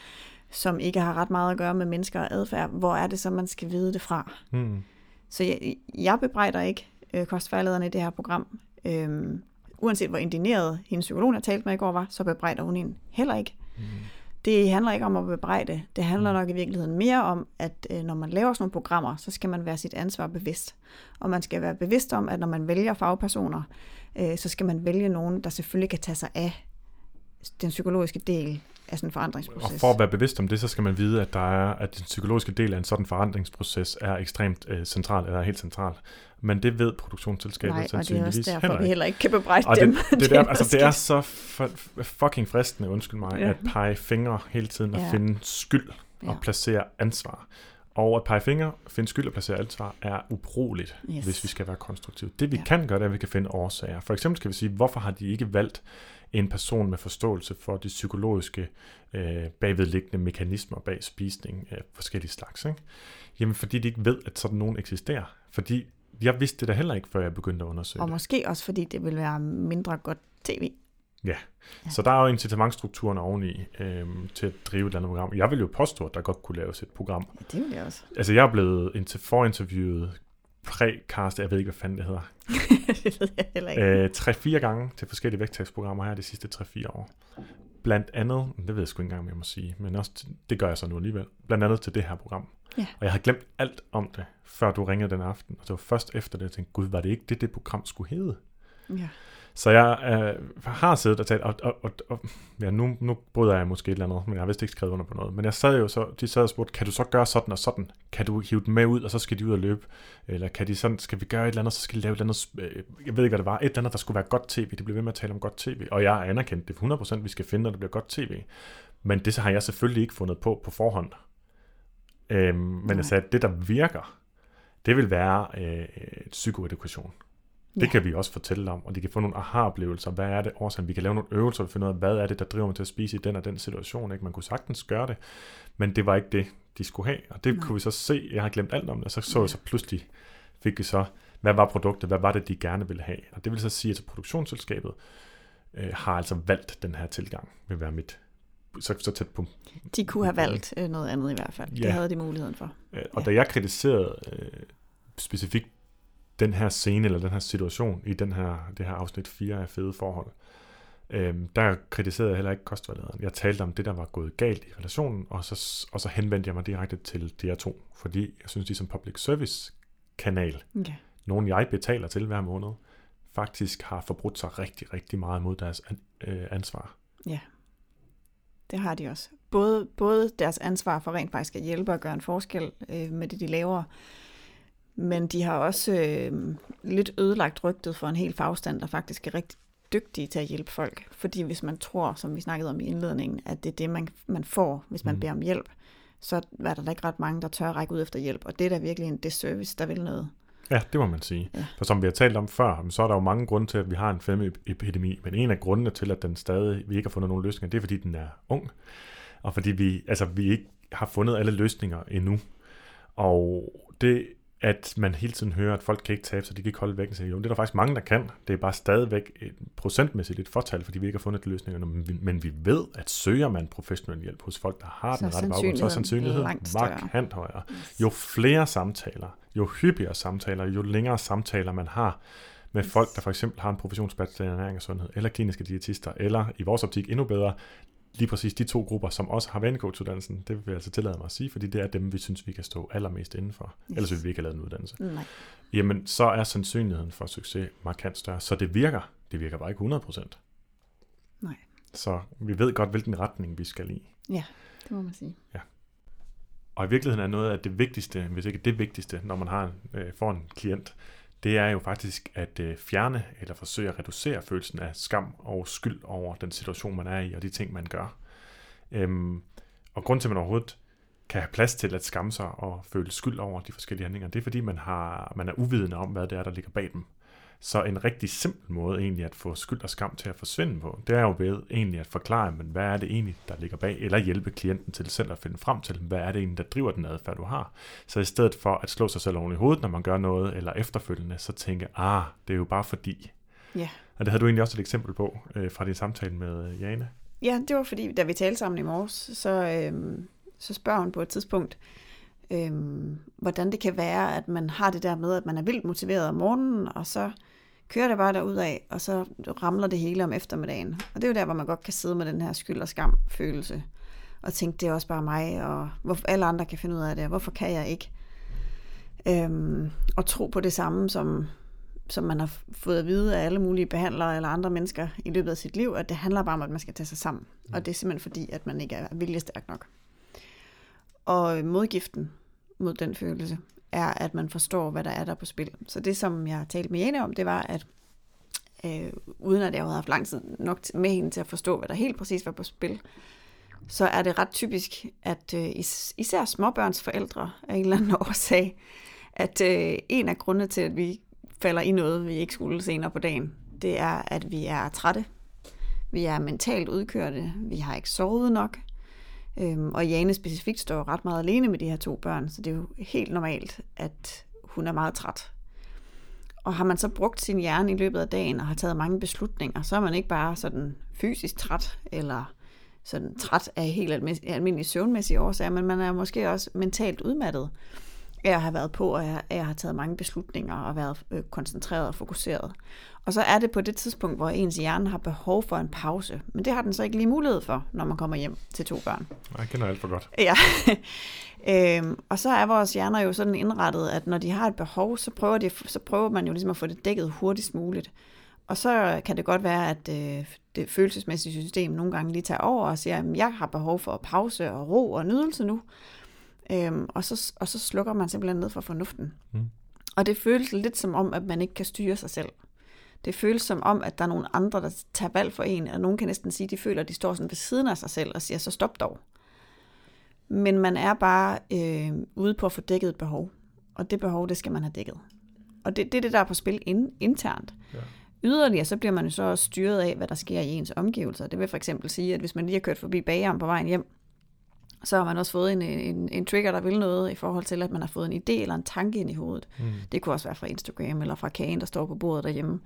som ikke har ret meget at gøre med mennesker og adfærd, hvor er det så, man skal vide det fra? Mm. Så jeg, jeg bebrejder ikke øh, kostvejlederne i det her program. Øhm, uanset hvor indineret hendes psykolog, jeg talte med i går, var, så bebrejder hun hende heller ikke. Mm. Det handler ikke om at bebrejde. Det handler nok i virkeligheden mere om, at øh, når man laver sådan nogle programmer, så skal man være sit ansvar bevidst. Og man skal være bevidst om, at når man vælger fagpersoner, øh, så skal man vælge nogen, der selvfølgelig kan tage sig af den psykologiske del af sådan en Og forandringsproces. for at være bevidst om det, så skal man vide, at, der er, at den psykologiske del af en sådan forandringsproces er ekstremt øh, central, eller helt central. Men det ved produktionsselskabet Nej, og det er også sandsynligvis derfor, heller vi ikke. heller ikke kan bebrejde Og dem. det, det, der, altså, det er så fu- fucking fristende, undskyld mig, Ja. at pege fingre hele tiden og Ja. finde skyld og Ja. placere ansvar. Og at pege fingre, finde skyld og placere ansvar er ubrugeligt, Yes. hvis vi skal være konstruktive. Det vi Ja. kan gøre, det er, at vi kan finde årsager. For eksempel skal vi sige, hvorfor har de ikke valgt en person med forståelse for de psykologiske øh, bagvedliggende mekanismer bag spisning af forskellige slags. Ikke? Jamen fordi de ikke ved, at sådan nogen eksisterer. Fordi jeg vidste det da heller ikke, før jeg begyndte at undersøge Og det. måske også, fordi det vil være mindre godt tv. Ja, så der er jo incitamentstrukturen oveni øhm, til at drive et eller andet program. Jeg vil jo påstå, at der godt kunne laves et program. Ja, det vil jeg også. Altså jeg er blevet forinterviewet præ-cast, jeg ved ikke, hvad fanden det hedder, det ved jeg heller ikke. øh, tre-fire gange til forskellige vægttabsprogrammer her de sidste 3-4 år. Blandt andet, det ved jeg sgu ikke engang, om jeg må sige, men også, til- det gør jeg så nu alligevel, blandt andet til det her program. Ja. Og jeg havde glemt alt om det, før du ringede den aften, og det var først efter det, jeg tænkte, gud, var det ikke det, det program skulle hedde? Ja. Så jeg øh, har siddet og talt, og, og, og, og ja, nu, nu bryder jeg måske et eller andet, men jeg har vist ikke skrevet under på noget. Men jeg sad jo så, de sad og spurgte, kan du så gøre sådan og sådan? Kan du hive dem med ud, og så skal de ud og løbe? Eller kan de sådan, skal vi gøre et eller andet, så skal de lave et eller andet, øh, jeg ved ikke, hvad det var, et eller andet, der skulle være godt tv. De blev ved med at tale om godt tv, og jeg har anerkendt det for 100%, vi skal finde, når det bliver godt tv. Men det så har jeg selvfølgelig ikke fundet på på forhånd. Øhm, men Nej. jeg sagde, at det, der virker, det vil være øh, psykoedukation. Det Ja. kan vi også fortælle om, og de kan få nogle aha-oplevelser. Hvad er det årsagen? Vi kan lave nogle øvelser og finde ud af, hvad er det, der driver mig til at spise i den og den situation. Ikke? Man kunne sagtens gøre det, men det var ikke det, de skulle have. Og det Nej. kunne vi så se. Jeg har glemt alt om det, og så så Ja. jeg så pludselig, fik vi så, hvad var produktet? Hvad var det, de gerne ville have? Og det vil så sige, at produktionsselskabet øh, har altså valgt den her tilgang, vil være mit så, så tæt på. De kunne have valgt øh, noget andet i hvert fald. Ja. Det havde de muligheden for. Øh, Og da jeg kritiserede øh, specifikt den her scene, eller den her situation, i den her, det her afsnit 4 af Fede Forhold, øh, der kritiserede jeg heller ikke kostvejlederen. Jeg talte om det, der var gået galt i relationen, og så, og så henvendte jeg mig direkte til DR2, fordi jeg synes, de som public service kanal, Ja. nogen jeg betaler til hver måned, faktisk har forbrudt sig rigtig, rigtig meget mod deres an, øh, ansvar. Ja, det har de også. Både, både deres ansvar for rent faktisk at hjælpe og gøre en forskel øh, med det, de laver, men de har også øh, lidt ødelagt rygtet for en hel fagstand, der faktisk er rigtig dygtige til at hjælpe folk. Fordi hvis man tror, som vi snakkede om i indledningen, at det er det, man, man får, hvis man Mm. beder om hjælp, så er der da ikke ret mange, der tør at række ud efter hjælp. Og det er da virkelig en disservice, der vil noget. Ja, det må man sige. Ja. For som vi har talt om før, så er der jo mange grunde til, at vi har en fedmeepidemi, men en af grundene til, at den stadig, vi ikke har fundet nogen løsninger, det er, fordi den er ung, og fordi vi, altså, vi ikke har fundet alle løsninger endnu. Og det, at man hele tiden hører, at folk kan ikke tabe sig, de kan ikke holde væk, så jo, det er der faktisk mange, der kan. Det er bare stadigvæk et procentmæssigt et fortal, fordi vi ikke har fundet løsninger, men vi, men vi ved, at søger man professionel hjælp hos folk, der har Så den rette baggrund, så er sandsynligheden markant højere. Jo flere samtaler, jo hyppigere samtaler, jo længere samtaler man har med folk, der for eksempel har en professionsbachelor i ernæring og sundhed, eller kliniske diætister, eller i vores optik endnu bedre, lige præcis de to grupper, som også har vanecoach-uddannelsen, det vil jeg altså tillade mig at sige, fordi det er dem, vi synes, vi kan stå allermest indenfor. Yes. Ellers vil vi ikke have lavet en uddannelse. Nej. Jamen, så er sandsynligheden for succes markant større. Så det virker. Det virker bare ikke 100%. Nej. Så vi ved godt, hvilken retning vi skal i. Ja, det må man sige. Og i virkeligheden er noget af det vigtigste, hvis ikke det vigtigste, når man har en, øh, får en klient, det er jo faktisk at øh, fjerne eller forsøge at reducere følelsen af skam og skyld over den situation, man er i, og de ting, man gør. Øhm, og grund til, at man overhovedet kan have plads til at skamme sig og føle skyld over de forskellige handlinger, det er fordi, man, har, man er uvidende om, hvad det er, der ligger bag dem. Så en rigtig simpel måde egentlig at få skyld og skam til at forsvinde på, det er jo ved egentlig at forklare, men hvad er det egentlig, der ligger bag, eller hjælpe klienten til selv at finde frem til, hvad er det egentlig, der driver den adfærd, du har. Så i stedet for at slå sig selv oven i hovedet, når man gør noget, eller efterfølgende, så tænke, ah, det er jo bare fordi. Ja. Og det havde du egentlig også et eksempel på øh, fra din samtale med øh, Jane. Ja, det var fordi, da vi talte sammen i morges, så, øhm, så spørger hun på et tidspunkt, øhm, hvordan det kan være, at man har det der med, at man er vildt motiveret om morgenen, og så kører det bare derud af, og så ramler det hele om eftermiddagen. Og det er jo der, hvor man godt kan sidde med den her skyld og skam følelse, og tænke, det er også bare mig, og hvorfor alle andre kan finde ud af det, og hvorfor kan jeg ikke? Øhm, og tro på det samme, som, som man har fået at vide af alle mulige behandlere eller andre mennesker i løbet af sit liv, at det handler bare om, at man skal tage sig sammen. Og det er simpelthen fordi, at man ikke er viljestærk nok. Og modgiften mod den følelse er, at man forstår, hvad der er der på spil. Så det, som jeg talte med Jane om, det var, at øh, uden at jeg havde haft lang tid nok med hende til at forstå, hvad der helt præcis var på spil, så er det ret typisk, at øh, is- især småbørnsforældre af en eller anden årsag, at øh, en af grundene til, at vi falder i noget, vi ikke skulle senere på dagen, det er, at vi er trætte. Vi er mentalt udkørte. Vi har ikke sovet nok. Øhm, og Jane specifikt står ret meget alene med de her to børn, så det er jo helt normalt, at hun er meget træt. Og har man så brugt sin hjerne i løbet af dagen og har taget mange beslutninger, så er man ikke bare sådan fysisk træt, eller sådan træt af helt almindelige søvnmæssige årsager, men man er måske også mentalt udmattet at have været på, og af at have taget mange beslutninger og været øh, koncentreret og fokuseret. Og så er det på det tidspunkt, hvor ens hjerne har behov for en pause. Men det har den så ikke lige mulighed for, når man kommer hjem til to børn. Jeg kender alt for godt. Ja. øhm, og så er vores hjerner jo sådan indrettet, at når de har et behov, så prøver, de, så prøver man jo ligesom at få det dækket hurtigst muligt. Og så kan det godt være, at øh, det følelsesmæssige system nogle gange lige tager over og siger, at jeg har behov for pause og ro og nydelse nu. Øhm, og, så, og så slukker man simpelthen ned for fornuften. Mm. Og det føles lidt som om, at man ikke kan styre sig selv. Det føles som om, at der er nogle andre, der tager valg for en, og nogen kan næsten sige, at de føler, at de står sådan ved siden af sig selv og siger, så stop dog. Men man er bare øh, ude på at få dækket et behov, og det behov, det skal man have dækket. Og det, det er det, der er på spil in, internt. Ja. Yderligere, så bliver man jo så styret af, hvad der sker i ens omgivelser. Det vil for eksempel sige, at hvis man lige har kørt forbi bageren på vejen hjem, så har man også fået en, en, en trigger, der vil noget i forhold til, at man har fået en idé eller en tanke ind i hovedet. Mm. Det kunne også være fra Instagram eller fra kagen, der står på bordet derhjemme.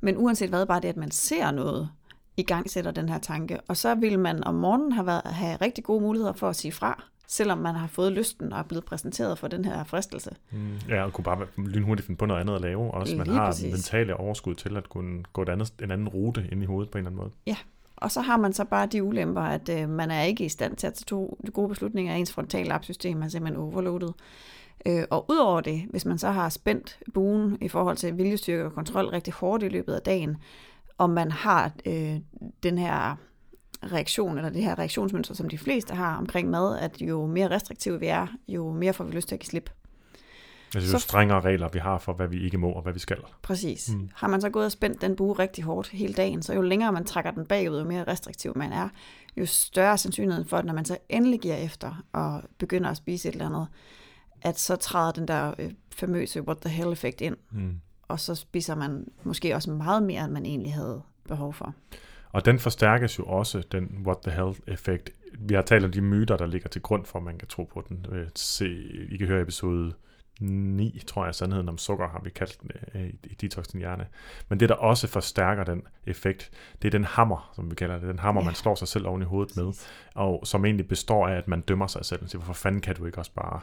Men uanset hvad, bare det, at man ser noget, i gang sætter den her tanke. Og så vil man om morgenen have, været, have rigtig gode muligheder for at sige fra, selvom man har fået lysten og er blevet præsenteret for den her fristelse. Mm, ja, og kunne bare lynhurtigt finde på noget andet at lave. Også man Lige har præcis. mentale overskud til at kunne gå et andet, en anden rute ind i hovedet på en eller anden måde. Ja, og så har man så bare de ulemper, at øh, man er ikke i stand til at tage to gode beslutninger. Ens frontallapsystem er simpelthen overloadet. Øh, og udover det, hvis man så har spændt buen i forhold til viljestyrke og kontrol rigtig hårdt i løbet af dagen, og man har øh, den her reaktion, eller det her reaktionsmønster, som de fleste har omkring mad, at jo mere restriktive vi er, jo mere får vi lyst til at give slip. Altså jo Så- strengere regler vi har for, hvad vi ikke må og hvad vi skal. Præcis. Mm. Har man så gået og spændt den bue rigtig hårdt hele dagen, så jo længere man trækker den bagud, jo mere restriktiv man er, jo større sandsynligheden for, at når man så endelig giver efter og begynder at spise et eller andet, at så træder den der øh, famøse what the hell effekt ind, Mm. og så spiser man måske også meget mere, end man egentlig havde behov for. Og den forstærkes jo også, den what the hell-effekt. Vi har talt om de myter, der ligger til grund for, at man kan tro på den. Øh, Se, I kan høre episode 9, tror jeg, sandheden om sukker har vi kaldt den øh, i- i Detox Din Hjerne. Men det, der også forstærker den effekt, det er den hammer, som vi kalder det. Den hammer, Ja. man slår sig selv oven i hovedet med, og som egentlig består af, at man dømmer sig selv. Siger, hvorfor fanden kan du ikke også bare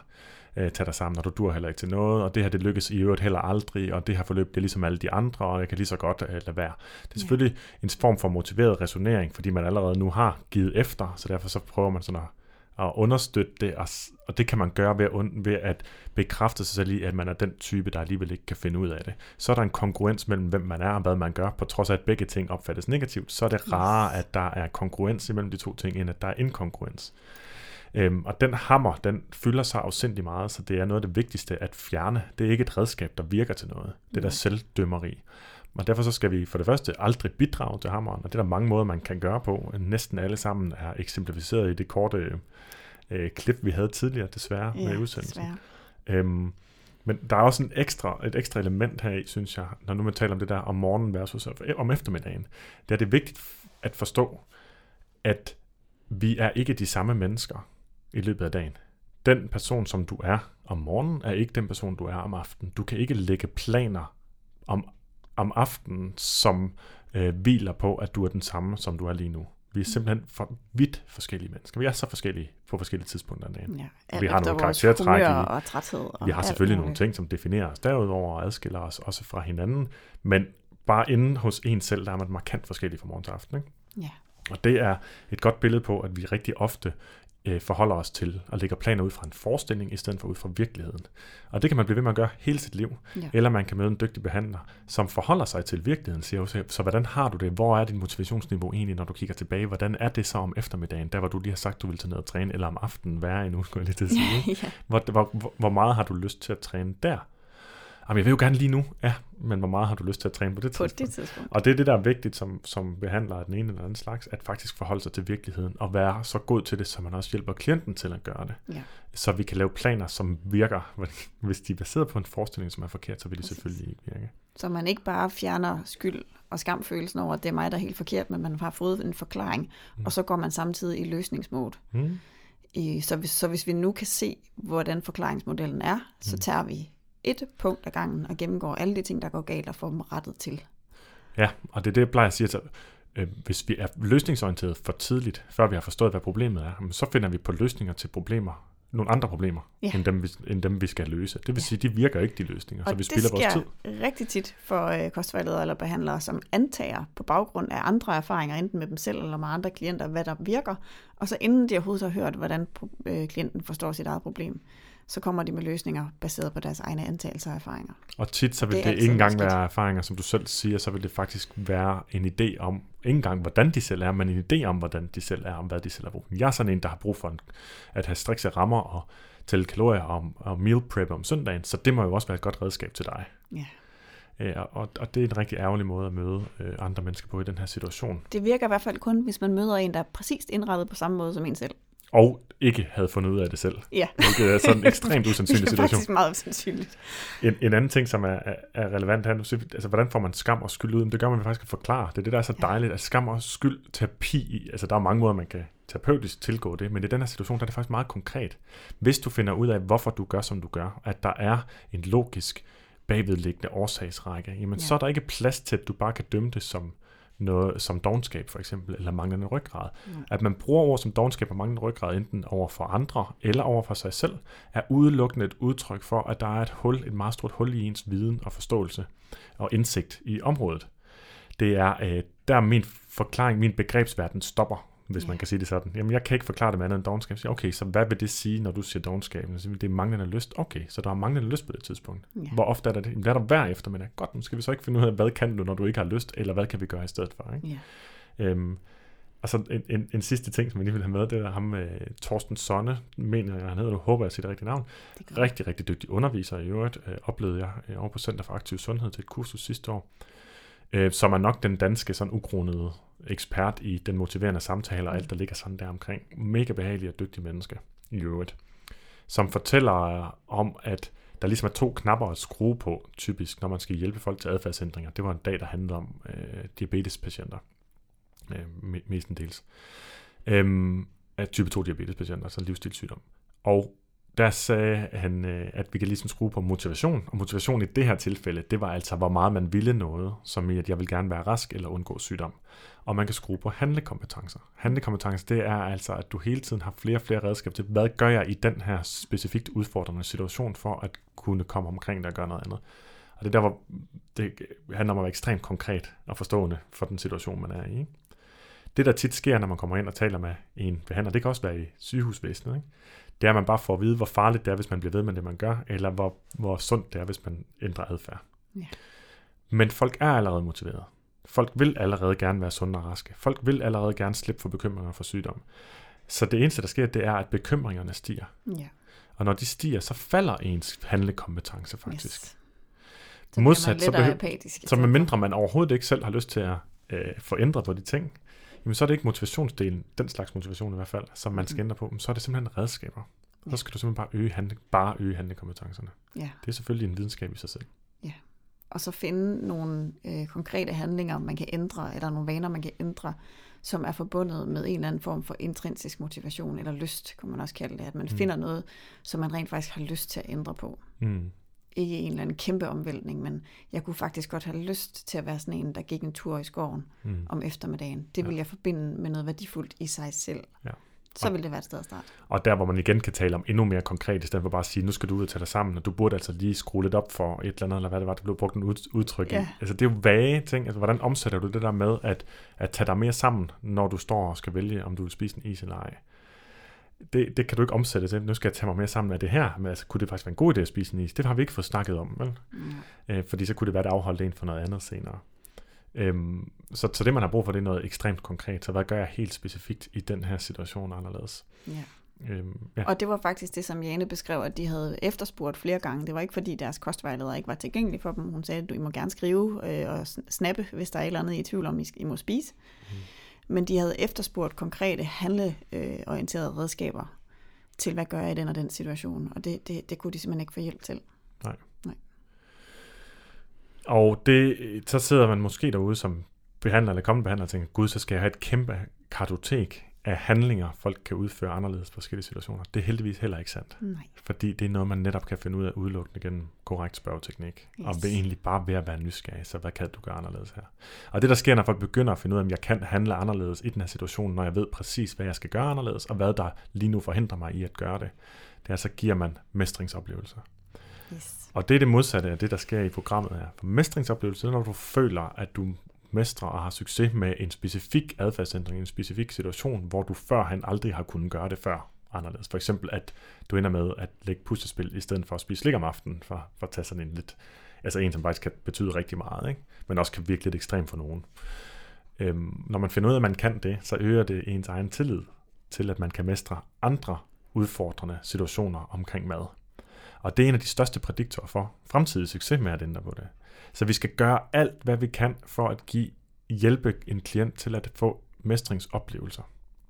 øh, tage dig sammen, og du dur heller ikke til noget, og det her, det lykkes i øvrigt heller aldrig, og det her forløb, det er ligesom alle de andre, og jeg kan lige så godt øh, lade være. Det er Ja. selvfølgelig en form for motiveret resonering, fordi man allerede nu har givet efter, så derfor så prøver man sådan at, at understøtte det, og, og det kan man gøre ved at, ved at bekræfte sig selv i, at man er den type, der alligevel ikke kan finde ud af det. Så er der en konkurrence mellem, hvem man er og hvad man gør, på trods af, at begge ting opfattes negativt. Så er det rarere, at der er konkurrence imellem de to ting, end at der er inkongruens. Øhm, og den hammer, den fylder sig afsindig meget, så det er noget af det vigtigste at fjerne. Det er ikke et redskab, der virker til noget. Det er der selvdømmeri. Og derfor så skal vi for det første aldrig bidrage til hammeren, og det er der mange måder, man kan gøre på. Næsten alle sammen er eksemplificeret i det korte øh, klip, vi havde tidligere, desværre, med udsendelsen. desværre. Øhm, men der er også en ekstra, et ekstra element her i, synes jeg, når nu man taler om det der om morgenen versus om eftermiddagen. Det er det vigtigt at forstå, at vi er ikke de samme mennesker i løbet af dagen. Den person, som du er om morgenen, er ikke den person, du er om aftenen. Du kan ikke lægge planer om, om aftenen, som øh, hviler på, at du er den samme, som du er lige nu. Vi er simpelthen for vidt forskellige mennesker. Vi er så forskellige på forskellige tidspunkter af dagen. Ja, vi alt har nogle karaktertræk i- og træthed. Og Vi har selvfølgelig nogle ting, som definerer os derudover og adskiller os også fra hinanden, men bare inde hos en selv, der er man markant forskellig fra morgen til aften. Ikke? Ja. Og det er et godt billede på, at vi rigtig ofte øh, forholder os til og lægger planer ud fra en forestilling, i stedet for ud fra virkeligheden. Og det kan man blive ved med at gøre hele sit liv. Ja. Eller man kan møde en dygtig behandler, som forholder sig til virkeligheden, siger også, så hvordan har du det? Hvor er dit motivationsniveau egentlig, når du kigger tilbage? Hvordan er det så om eftermiddagen, der hvor du lige har sagt, du vil tage ned og træne, eller om aftenen værre endnu, skulle jeg lige til at sige. ja. Hvor, hvor- hvor meget har du lyst til at træne der? Jamen, jeg vil jo gerne lige nu. Ja, men hvor meget har du lyst til at træne på det På tidspunkt? det tidspunkt. Og det er det, der er vigtigt som, som behandler af den ene eller anden slags, at faktisk forholde sig til virkeligheden og være så god til det, så man også hjælper klienten til at gøre det. Ja. Så vi kan lave planer, som virker. Hvis de er baseret på en forestilling, som er forkert, så vil de Præcis. selvfølgelig ikke virke. Så man ikke bare fjerner skyld og skamfølelsen over, at det er mig, der er helt forkert, men man har fået en forklaring, mm. og så går man samtidig i løsningsmode. Hmm? I, så, hvis, så hvis vi nu kan se, hvordan forklaringsmodellen er, så Mm. tager vi et punkt ad gangen og gennemgår alle de ting, der går galt og får dem rettet til. Ja, og det er det, jeg plejer at sige. Altså, øh, hvis vi er løsningsorienteret for tidligt, før vi har forstået, hvad problemet er, så finder vi på løsninger til problemer, nogle andre problemer, Ja. end, dem, vi, end dem, vi skal løse. Det vil Ja. sige, de virker ikke, de løsninger, så Og vi det spilder vores tid. sker rigtig tit for øh, kostvejledere eller behandlere, som antager på baggrund af andre erfaringer, enten med dem selv eller med andre klienter, hvad der virker. Og så inden de overhovedet har hørt, hvordan øh, klienten forstår sit eget problem, så kommer de med løsninger baseret på deres egne antagelser og erfaringer. Og tit så vil Det det, ikke engang vanskeligt. være erfaringer, som du selv siger, så vil det faktisk være en idé om, ikke engang hvordan de selv er, men en idé om, hvordan de selv er, om hvad de selv har brug. Jeg er sådan en, der har brug for en, at have strikse rammer og tælle kalorier og, og meal prep om søndagen, så det må jo også være et godt redskab til dig. Ja. Øh, og, og det er en rigtig ærgerlig måde at møde øh, andre mennesker på i den her situation. Det virker i hvert fald kun, hvis man møder en, der er præcist indrettet på samme måde som en selv. Og ikke havde fundet ud af det selv. Ja, Hvilket er sådan en ekstremt usandsynlig det er situation. faktisk meget sandsynligt. En, en anden ting, som er, er, relevant her, nu altså hvordan får man skam og skyld ud? Men det gør man faktisk at forklare. Det er det, der er så dejligt, at skam og skyld terapi, altså der er mange måder, man kan terapeutisk tilgå det, men i den her situation, der er det faktisk meget konkret. Hvis du finder ud af, hvorfor du gør, som du gør, at der er en logisk bagvedliggende årsagsrække, jamen Ja. så er der ikke plads til, at du bare kan dømme det som noget som dogenskab for eksempel, eller manglende ryggrad. Mm. At man bruger ord som dogenskab og manglende ryggrad enten over for andre eller over for sig selv, er udelukkende et udtryk for, at der er et hul, et meget stort hul i ens viden og forståelse og indsigt i området. Det er øh, der min forklaring, min begrebsverden stopper hvis yeah. man kan sige det sådan. Jamen, jeg kan ikke forklare det med andet end dogenskab. Så, okay, så hvad vil det sige, når du siger dogenskab? Det er manglende lyst. Okay, så der er manglende lyst på det tidspunkt. Yeah. Hvor ofte er der det? Jamen, det er der hver eftermiddag. Godt, nu skal vi så ikke finde ud af, hvad kan du, når du ikke har lyst, eller hvad kan vi gøre i stedet for? Ikke? Yeah. Øhm, og så en, en, en sidste ting, som jeg lige vil have med, det er ham med uh, Torsten Sonne, mener jeg, han hedder, du håber, jeg siger det rigtige navn. Det rigtig, rigtig dygtig underviser i øvrigt, øh, oplevede jeg øh, over på Center for Aktiv Sundhed til et kursus sidste år, øh, som er nok den danske sådan ukronede ekspert i den motiverende samtale og alt, der ligger sådan der omkring. Mega behagelig og dygtig menneske i øvrigt. Som fortæller om, at der ligesom er to knapper at skrue på, typisk, når man skal hjælpe folk til adfærdsændringer. Det var en dag, der handlede om øh, diabetespatienter, øh, mestendels. Øhm, type 2 diabetespatienter, altså livsstilssygdom. Og der sagde han, øh, at vi kan ligesom skrue på motivation. Og motivation i det her tilfælde, det var altså, hvor meget man ville noget, som i, at jeg vil gerne være rask eller undgå sygdom. Og man kan skrue på handlekompetencer. Handlekompetencer, det er altså, at du hele tiden har flere og flere redskaber til, hvad gør jeg i den her specifikt udfordrende situation, for at kunne komme omkring det og gøre noget andet. Og det er der, hvor det handler om at være ekstremt konkret og forstående for den situation, man er i. Ikke? Det, der tit sker, når man kommer ind og taler med en behandler, det kan også være i sygehusvæsenet, ikke? det er, at man bare får at vide, hvor farligt det er, hvis man bliver ved med det, man gør, eller hvor, hvor sundt det er, hvis man ændrer adfærd. Ja. Men folk er allerede motiveret. Folk vil allerede gerne være sunde og raske. Folk vil allerede gerne slippe for bekymringer for sygdom. Så det eneste, der sker, det er, at bekymringerne stiger. Ja. Og når de stiger, så falder ens handlekompetence faktisk. Yes. Så Modsat, så, behøver, så med mindre man overhovedet ikke selv har lyst til at øh, få ændret på de ting, jamen så er det ikke motivationsdelen, den slags motivation i hvert fald, som man skal mm. ændre på, men så er det simpelthen redskaber. Ja. Så skal du simpelthen bare øge, handle, bare øge handlekompetencerne. Ja. Det er selvfølgelig en videnskab i sig selv. Og så finde nogle øh, konkrete handlinger, man kan ændre, eller nogle vaner, man kan ændre, som er forbundet med en eller anden form for intrinsisk motivation, eller lyst, kunne man også kalde det, at man mm. finder noget, som man rent faktisk har lyst til at ændre på. Mm ikke en eller anden kæmpe omvæltning, men jeg kunne faktisk godt have lyst til at være sådan en, der gik en tur i skoven mm. om eftermiddagen. Det vil ja. jeg forbinde med noget værdifuldt i sig selv. Ja. Så vil det være et sted at starte. Og der, hvor man igen kan tale om endnu mere konkret, i stedet for bare at sige, nu skal du ud og tage dig sammen, og du burde altså lige skrue lidt op for et eller andet, eller hvad det var, der blev brugt en udtryk ja. i. Altså det er jo vage ting. Altså hvordan omsætter du det der med at, at tage dig mere sammen, når du står og skal vælge, om du vil spise en is eller ej? det, det kan du ikke omsætte til, nu skal jeg tage mig mere sammen af det her, men altså, kunne det faktisk være en god idé at spise en is? Det har vi ikke fået snakket om, vel? Mm. Øh, fordi så kunne det være, at afholde en for noget andet senere. Øhm, så, så det, man har brug for, det er noget ekstremt konkret. Så hvad gør jeg helt specifikt i den her situation anderledes? Ja. Øhm, ja. Og det var faktisk det, som Jane beskrev, at de havde efterspurgt flere gange. Det var ikke, fordi deres kostvejleder ikke var tilgængelige for dem. Hun sagde, at I må gerne skrive øh, og snappe, hvis der er et eller andet, I er i tvivl om, I, I må spise. Mm men de havde efterspurgt konkrete handleorienterede redskaber til, hvad gør jeg i den og den situation, og det, det, det kunne de simpelthen ikke få hjælp til. Nej. Og det, så sidder man måske derude som behandler eller kommende behandler og tænker, gud, så skal jeg have et kæmpe kartotek af handlinger, folk kan udføre anderledes i forskellige situationer. Det er heldigvis heller ikke sandt. Nej. Fordi det er noget, man netop kan finde ud af udelukkende gennem korrekt spørgeteknik. Yes. Og ved egentlig bare ved at være nysgerrig, så hvad kan du gøre anderledes her? Og det, der sker, når folk begynder at finde ud af, om jeg kan handle anderledes i den her situation, når jeg ved præcis, hvad jeg skal gøre anderledes, og hvad der lige nu forhindrer mig i at gøre det, det er, så giver man mestringsoplevelser. Yes. Og det er det modsatte af det, der sker i programmet her. For mestringsoplevelse er, når du føler, at du mestrer og har succes med en specifik adfærdsændring i en specifik situation, hvor du førhen aldrig har kunnet gøre det før anderledes. For eksempel, at du ender med at lægge puslespil i stedet for at spise slik om aftenen, for, for at tage sådan en lidt, altså en, som faktisk kan betyde rigtig meget, ikke? men også kan virke lidt ekstrem for nogen. Øhm, når man finder ud af, at man kan det, så øger det ens egen tillid til, at man kan mestre andre udfordrende situationer omkring mad. Og det er en af de største prædiktorer for fremtidig succes med at ændre på det. Så vi skal gøre alt, hvad vi kan for at give hjælpe en klient til at få mestringsoplevelser.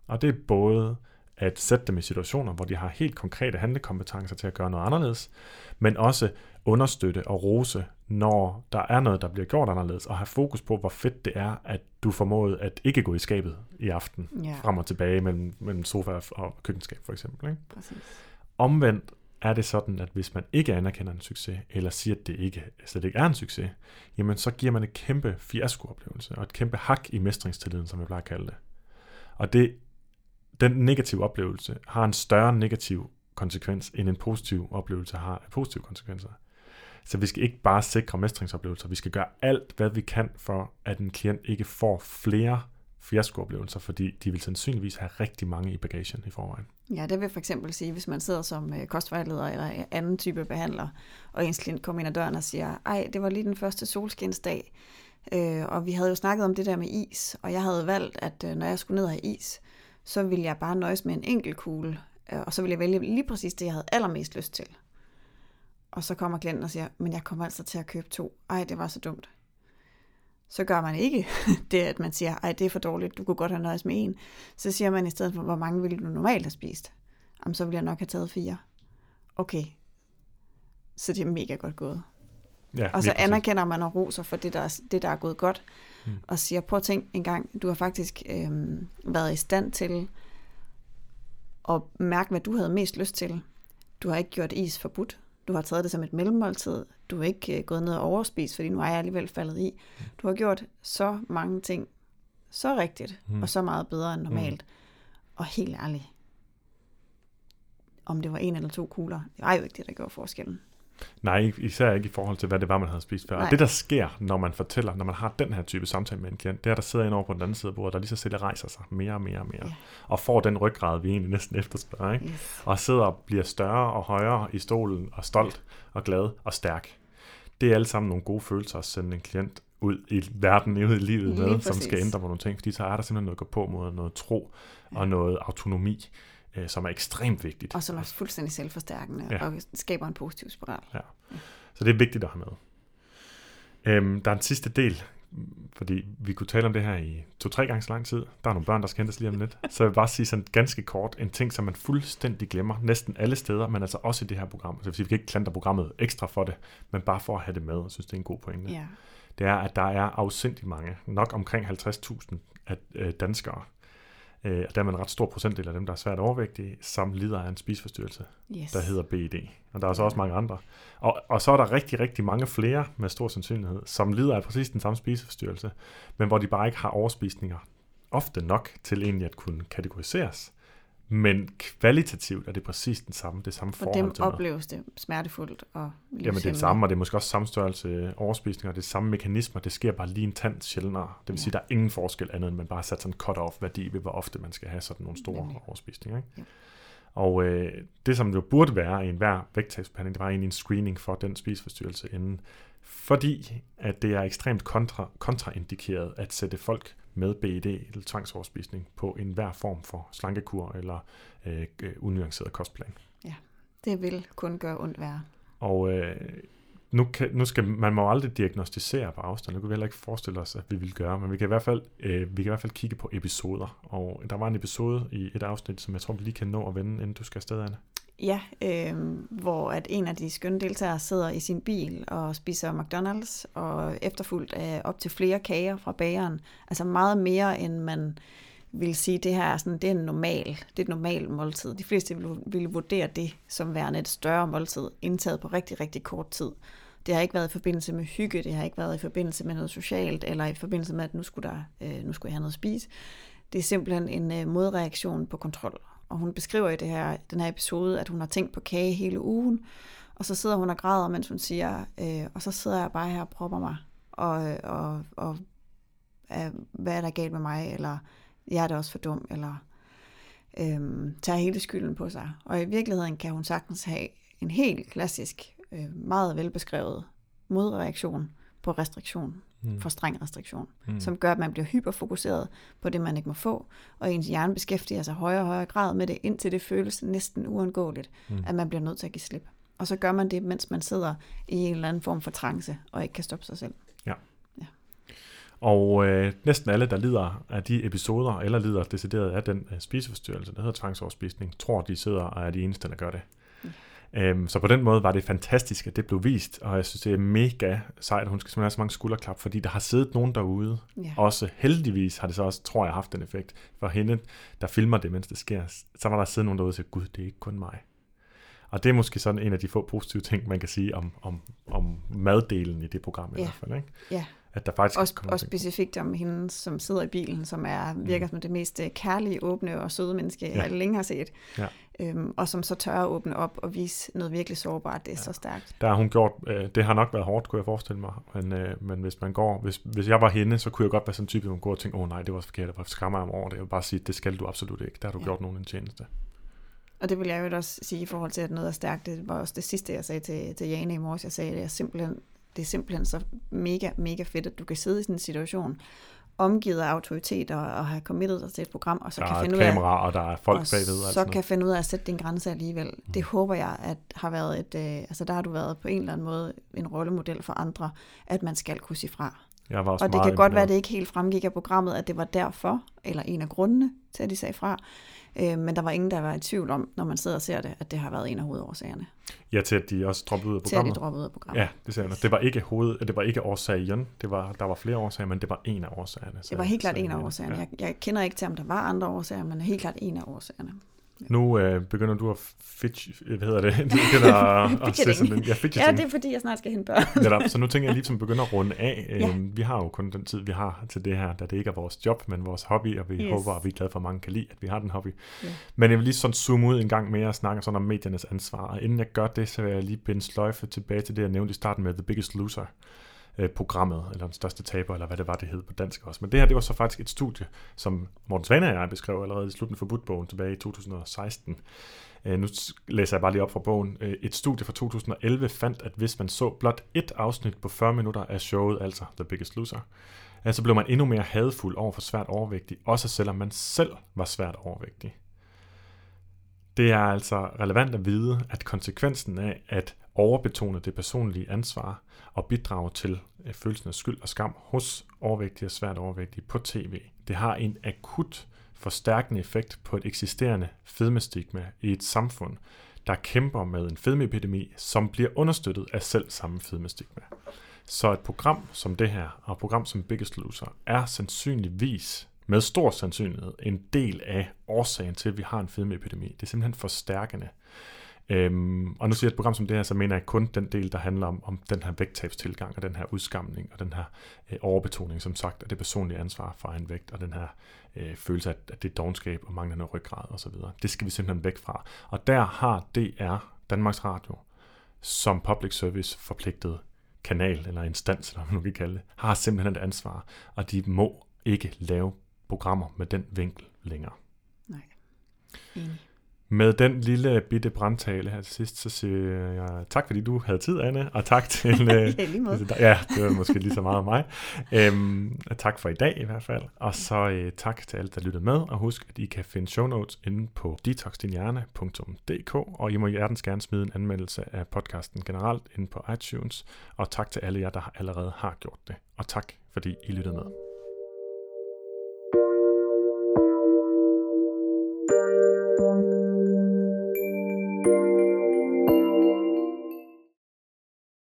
Og det er både at sætte dem i situationer, hvor de har helt konkrete handlekompetencer til at gøre noget anderledes, men også understøtte og rose, når der er noget, der bliver gjort anderledes, og have fokus på, hvor fedt det er, at du formåede at ikke gå i skabet i aften, ja. frem og tilbage mellem, mellem sofa og køkkenskab for eksempel. Ikke? Præcis. Omvendt er det sådan, at hvis man ikke anerkender en succes, eller siger, at det ikke, slet ikke er en succes, jamen så giver man et kæmpe fiaskooplevelse, og et kæmpe hak i mestringstilliden, som vi plejer at kalde det. Og det, den negative oplevelse har en større negativ konsekvens, end en positiv oplevelse har af positive konsekvenser. Så vi skal ikke bare sikre mestringsoplevelser, vi skal gøre alt, hvad vi kan for, at en klient ikke får flere fiaskooplevelser, fordi de vil sandsynligvis have rigtig mange i bagagen i forvejen. Ja, det vil for eksempel sige, hvis man sidder som øh, kostvejleder eller øh, anden type behandler, og ens klient kommer ind ad døren og siger, ej, det var lige den første solskinsdag, øh, og vi havde jo snakket om det der med is, og jeg havde valgt, at øh, når jeg skulle ned og have is, så ville jeg bare nøjes med en enkelt kugle, og så ville jeg vælge lige præcis det, jeg havde allermest lyst til. Og så kommer klienten og siger, men jeg kommer altså til at købe to. Ej, det var så dumt. Så gør man ikke det, at man siger, ej, det er for dårligt, du kunne godt have nøjes med en. Så siger man i stedet for, hvor mange ville du normalt have spist? Jamen, så ville jeg nok have taget fire. Okay. Så det er mega godt gået. Ja, Og så anerkender man og roser for det, der, er- det, der er gået godt. Mm. Og siger, prøv at tænk en gang, du har faktisk øhm, været i stand til at mærke, hvad du havde mest lyst til. Du har ikke gjort is forbudt. Du har taget det som et mellemmåltid. Du har ikke øh, gået ned og overspist, fordi nu er jeg alligevel faldet i. Du har gjort så mange ting så rigtigt, Mm. og så meget bedre end normalt. Mm. Og helt ærligt, om det var en eller to kugler, det var jo ikke det, der gjorde forskellen. Nej, især ikke i forhold til, hvad det var, man havde spist før. Og Nej. det, der sker, når man fortæller, når man har den her type samtale med en klient, det er, der sidder en over på den anden side af bordet, der lige så stille rejser sig mere og mere og mere, Ja. og får den ryggrad, vi egentlig næsten efterspørger, ikke? Yes. og sidder og bliver større og højere i stolen, og stolt og glad og stærk. Det er alle sammen nogle gode følelser at sende en klient ud i verden, ud i livet Lige med, som skal ændre på nogle ting, fordi så er der simpelthen noget at gå på mod, noget tro og noget autonomi, øh, som er ekstremt vigtigt. Og som er fuldstændig selvforstærkende Ja. ja. og skaber en positiv spiral. Så det er vigtigt at have med. Øhm, der er en sidste del, fordi vi kunne tale om det her i to-tre gange så lang tid. Der er nogle børn, der skal hentes lige om lidt. Så jeg vil bare sige sådan ganske kort, en ting, som man fuldstændig glemmer, næsten alle steder, men altså også i det her program. Så det vil sige, vi kan ikke klandre programmet ekstra for det, men bare for at have det med, og synes, det er en god pointe. Ja. Det er, at der er afsindig mange, nok omkring 50.000 af øh, danskere, øh, og dermed en ret stor procentdel af dem, der er svært overvægtige, som lider af en spiseforstyrrelse Yes. der hedder BED. Og der er så også mange andre. Og, og så er der rigtig, rigtig mange flere med stor sandsynlighed, som lider af præcis den samme spiseforstyrrelse, men hvor de bare ikke har overspisninger ofte nok til egentlig at kunne kategoriseres. Men kvalitativt er det præcis den samme, det samme For forhold dem til noget. opleves det smertefuldt og Jamen det er det samme, og det er måske også samme størrelse overspisninger, det er samme mekanismer, det sker bare lige en tand sjældnere. Det vil Ja. sige, der er ingen forskel andet, end man bare sat sådan en cut-off værdi ved, hvor ofte man skal have sådan nogle store Nemlig. overspisninger. Ikke? Jo. Og øh, det, som jo burde være i enhver vægttabsbehandling, det var egentlig en screening for den spiseforstyrrelse inden. Fordi at det er ekstremt kontra, kontraindikeret at sætte folk med BED eller tvangsoverspisning på enhver form for slankekur eller øh, øh, unuanceret kostplan. Det vil kun gøre ondt værre. Og øh, nu, kan, nu skal man må aldrig diagnostisere på afstand. Det kunne vi heller ikke forestille os, at vi ville gøre. Men vi kan i hvert fald, øh, vi kan i hvert fald kigge på episoder. Og der var en episode i et afsnit, som jeg tror, vi lige kan nå at vende, inden du skal afsted, Anne. Ja, øh, hvor at en af de skønne deltagere sidder i sin bil og spiser McDonald's, og efterfulgt af op til flere kager fra bageren. Altså meget mere, end man vil sige, det her er, sådan, det er en normal, det er et normalt måltid. De fleste vil, vil vurdere det som værende et større måltid, indtaget på rigtig, rigtig kort tid. Det har ikke været i forbindelse med hygge, det har ikke været i forbindelse med noget socialt, eller i forbindelse med, at nu skulle, der, øh, nu skulle jeg have noget at spise. Det er simpelthen en øh, modreaktion på kontrol. Og hun beskriver i det her, den her episode, at hun har tænkt på kage hele ugen, og så sidder hun og græder, mens hun siger, øh, og så sidder jeg bare her og propper mig, og, og, og øh, hvad er der galt med mig, eller jeg er da også for dum, eller øh, tager hele skylden på sig. Og i virkeligheden kan hun sagtens have en helt klassisk, øh, meget velbeskrevet modreaktion på restriktion, Mm. for streng restriktion, Mm. som gør, at man bliver hyperfokuseret på det, man ikke må få, og ens hjerne beskæftiger sig højere og højere grad med det, indtil det føles næsten uundgåeligt, Mm. at man bliver nødt til at give slip. Og så gør man det, mens man sidder i en eller anden form for trance, og ikke kan stoppe sig selv. Og øh, næsten alle, der lider af de episoder, eller lider decideret af den øh, spiseforstyrrelse, der hedder tvangsoverspisning, tror, de sidder og er de eneste, der gør det. Mm. Øhm, så på den måde var det fantastisk, at det blev vist, og jeg synes, det er mega sejt, at hun skal simpelthen have så mange skulderklap, fordi der har siddet nogen derude, Ja. også heldigvis har det så også, tror jeg, haft den effekt. For hende, der filmer det, mens det sker, så var der siddet nogen derude og sagde, gud, det er ikke kun mig. Og det er måske sådan en af de få positive ting, man kan sige om, om, om maddelen i det program i Ja. hvert fald. Ikke? Ja. At der faktisk Også, kommer på. specifikt om hende, som sidder i bilen, som er virker som det mest øh, kærlige, åbne og søde menneske, Ja. jeg længe har set. Ja. Øhm, og som så tør at åbne op og vise noget virkelig sårbart. Det er ja. så stærkt. Der har hun gjort, øh, det har nok været hårdt, kunne jeg forestille mig, men, øh, men hvis man går, hvis, hvis jeg var hende, så kunne jeg godt være sådan en type, som går og tænke, åh oh, nej, det var forkert, jeg skammer mig over det. Jeg vil bare sige, det skal du absolut ikke, der har du Ja. gjort nogen en tjeneste. Og det vil jeg jo også sige i forhold til, at noget er stærkt. Det var også det sidste, jeg sagde til, til Jane i morges. Jeg sagde, at det er simpelthen, det er simpelthen så mega, mega fedt, at du kan sidde i sådan en situation, omgivet af autoriteter og have committet dig til et program, og så der kan finde ud af, og der er folk og bagved. og så kan finde ud af at sætte din grænse alligevel. Mm. Det håber jeg, at har været et, øh, altså der har du været på en eller anden måde en rollemodel for andre, at man skal kunne sige fra. Jeg var også Og det kan godt være, at det ikke helt fremgik af programmet, at det var derfor, eller en af grundene til, at de sagde fra. Øh, men der var ingen, der var i tvivl om, når man sidder og ser det, at det har været en af hovedårsagerne Ja, til at de også droppede ud af til, at de programmet. droppede ud af programmet. Ja, det sagde hun. Det var ikke hoved, det var ikke årsagen. Det var, der var flere årsager, men det var en af årsagerne. Det var helt klart en af årsagerne. Ja. Jeg, jeg kender ikke til, om der var andre årsager, men helt klart en af årsagerne. Nu øh, begynder du at fitch, hvad hedder det? Du begynder at, at se sådan ja, Ja, det er fordi, jeg snart skal hente børn. Netop. Så nu tænker jeg lige, som begynder at runde af. Ja. Ja. Vi har jo kun den tid, vi har til det her, da det ikke er vores job, men vores hobby, og vi yes. håber, at vi er glade for, at mange kan lide, at vi har den hobby. Ja. Men jeg vil lige sådan zoome ud en gang mere og snakke sådan om mediernes ansvar. Og inden jeg gør det, så vil jeg lige binde sløjfe tilbage til det, jeg nævnte i starten med The Biggest Loser øh, programmet, eller den største taber, eller hvad det var, det hed på dansk også. Men det her, det var så faktisk et studie, som Morten Svane og jeg beskrev allerede i slutningen for Budbogen tilbage i 2016. Øh, nu læser jeg bare lige op fra bogen. Øh, et studie fra 2011 fandt, at hvis man så blot et afsnit på 40 minutter af showet, altså The Biggest Loser, øh, så blev man endnu mere hadfuld over for svært overvægtig, også selvom man selv var svært overvægtig. Det er altså relevant at vide, at konsekvensen af at overbetone det personlige ansvar og bidrage til øh, følelsen af skyld og skam hos overvægtige og svært overvægtige på tv, det har en akut forstærkende effekt på et eksisterende fedmestigma i et samfund, der kæmper med en fedmeepidemi, som bliver understøttet af selv samme fedmestigma. Så et program som det her, og et program som Biggest Loser, er sandsynligvis med stor sandsynlighed en del af årsagen til, at vi har en fedmeepidemi. Det er simpelthen forstærkende. Øhm, og nu siger jeg et program som det her, så mener jeg kun den del, der handler om, om den her vægttabstilgang, og den her udskamning, og den her øh, overbetoning, som sagt, og det personlige ansvar for en vægt, og den her øh, følelse af, at det er dogenskab og manglende ryggrad osv. Det skal vi simpelthen væk fra. Og der har DR, Danmarks Radio, som public service forpligtet kanal eller instans, eller hvad man nu kan kalde det, har simpelthen et ansvar, og de må ikke lave programmer med den vinkel længere. Nej. Enig. Med den lille bitte brandtale her til sidst, så siger jeg tak, fordi du havde tid, Anne, og tak til... øh, Ja, lige måde. Ja, det var måske lige så meget af mig. Øhm, tak for i dag i hvert fald, og så øh, tak til alle, der lyttede med, og husk, at I kan finde show notes inde på detoxdinhjerne.dk, og I må hjertens gerne smide en anmeldelse af podcasten generelt inde på iTunes, og tak til alle jer, der allerede har gjort det, og tak, fordi I lyttede med.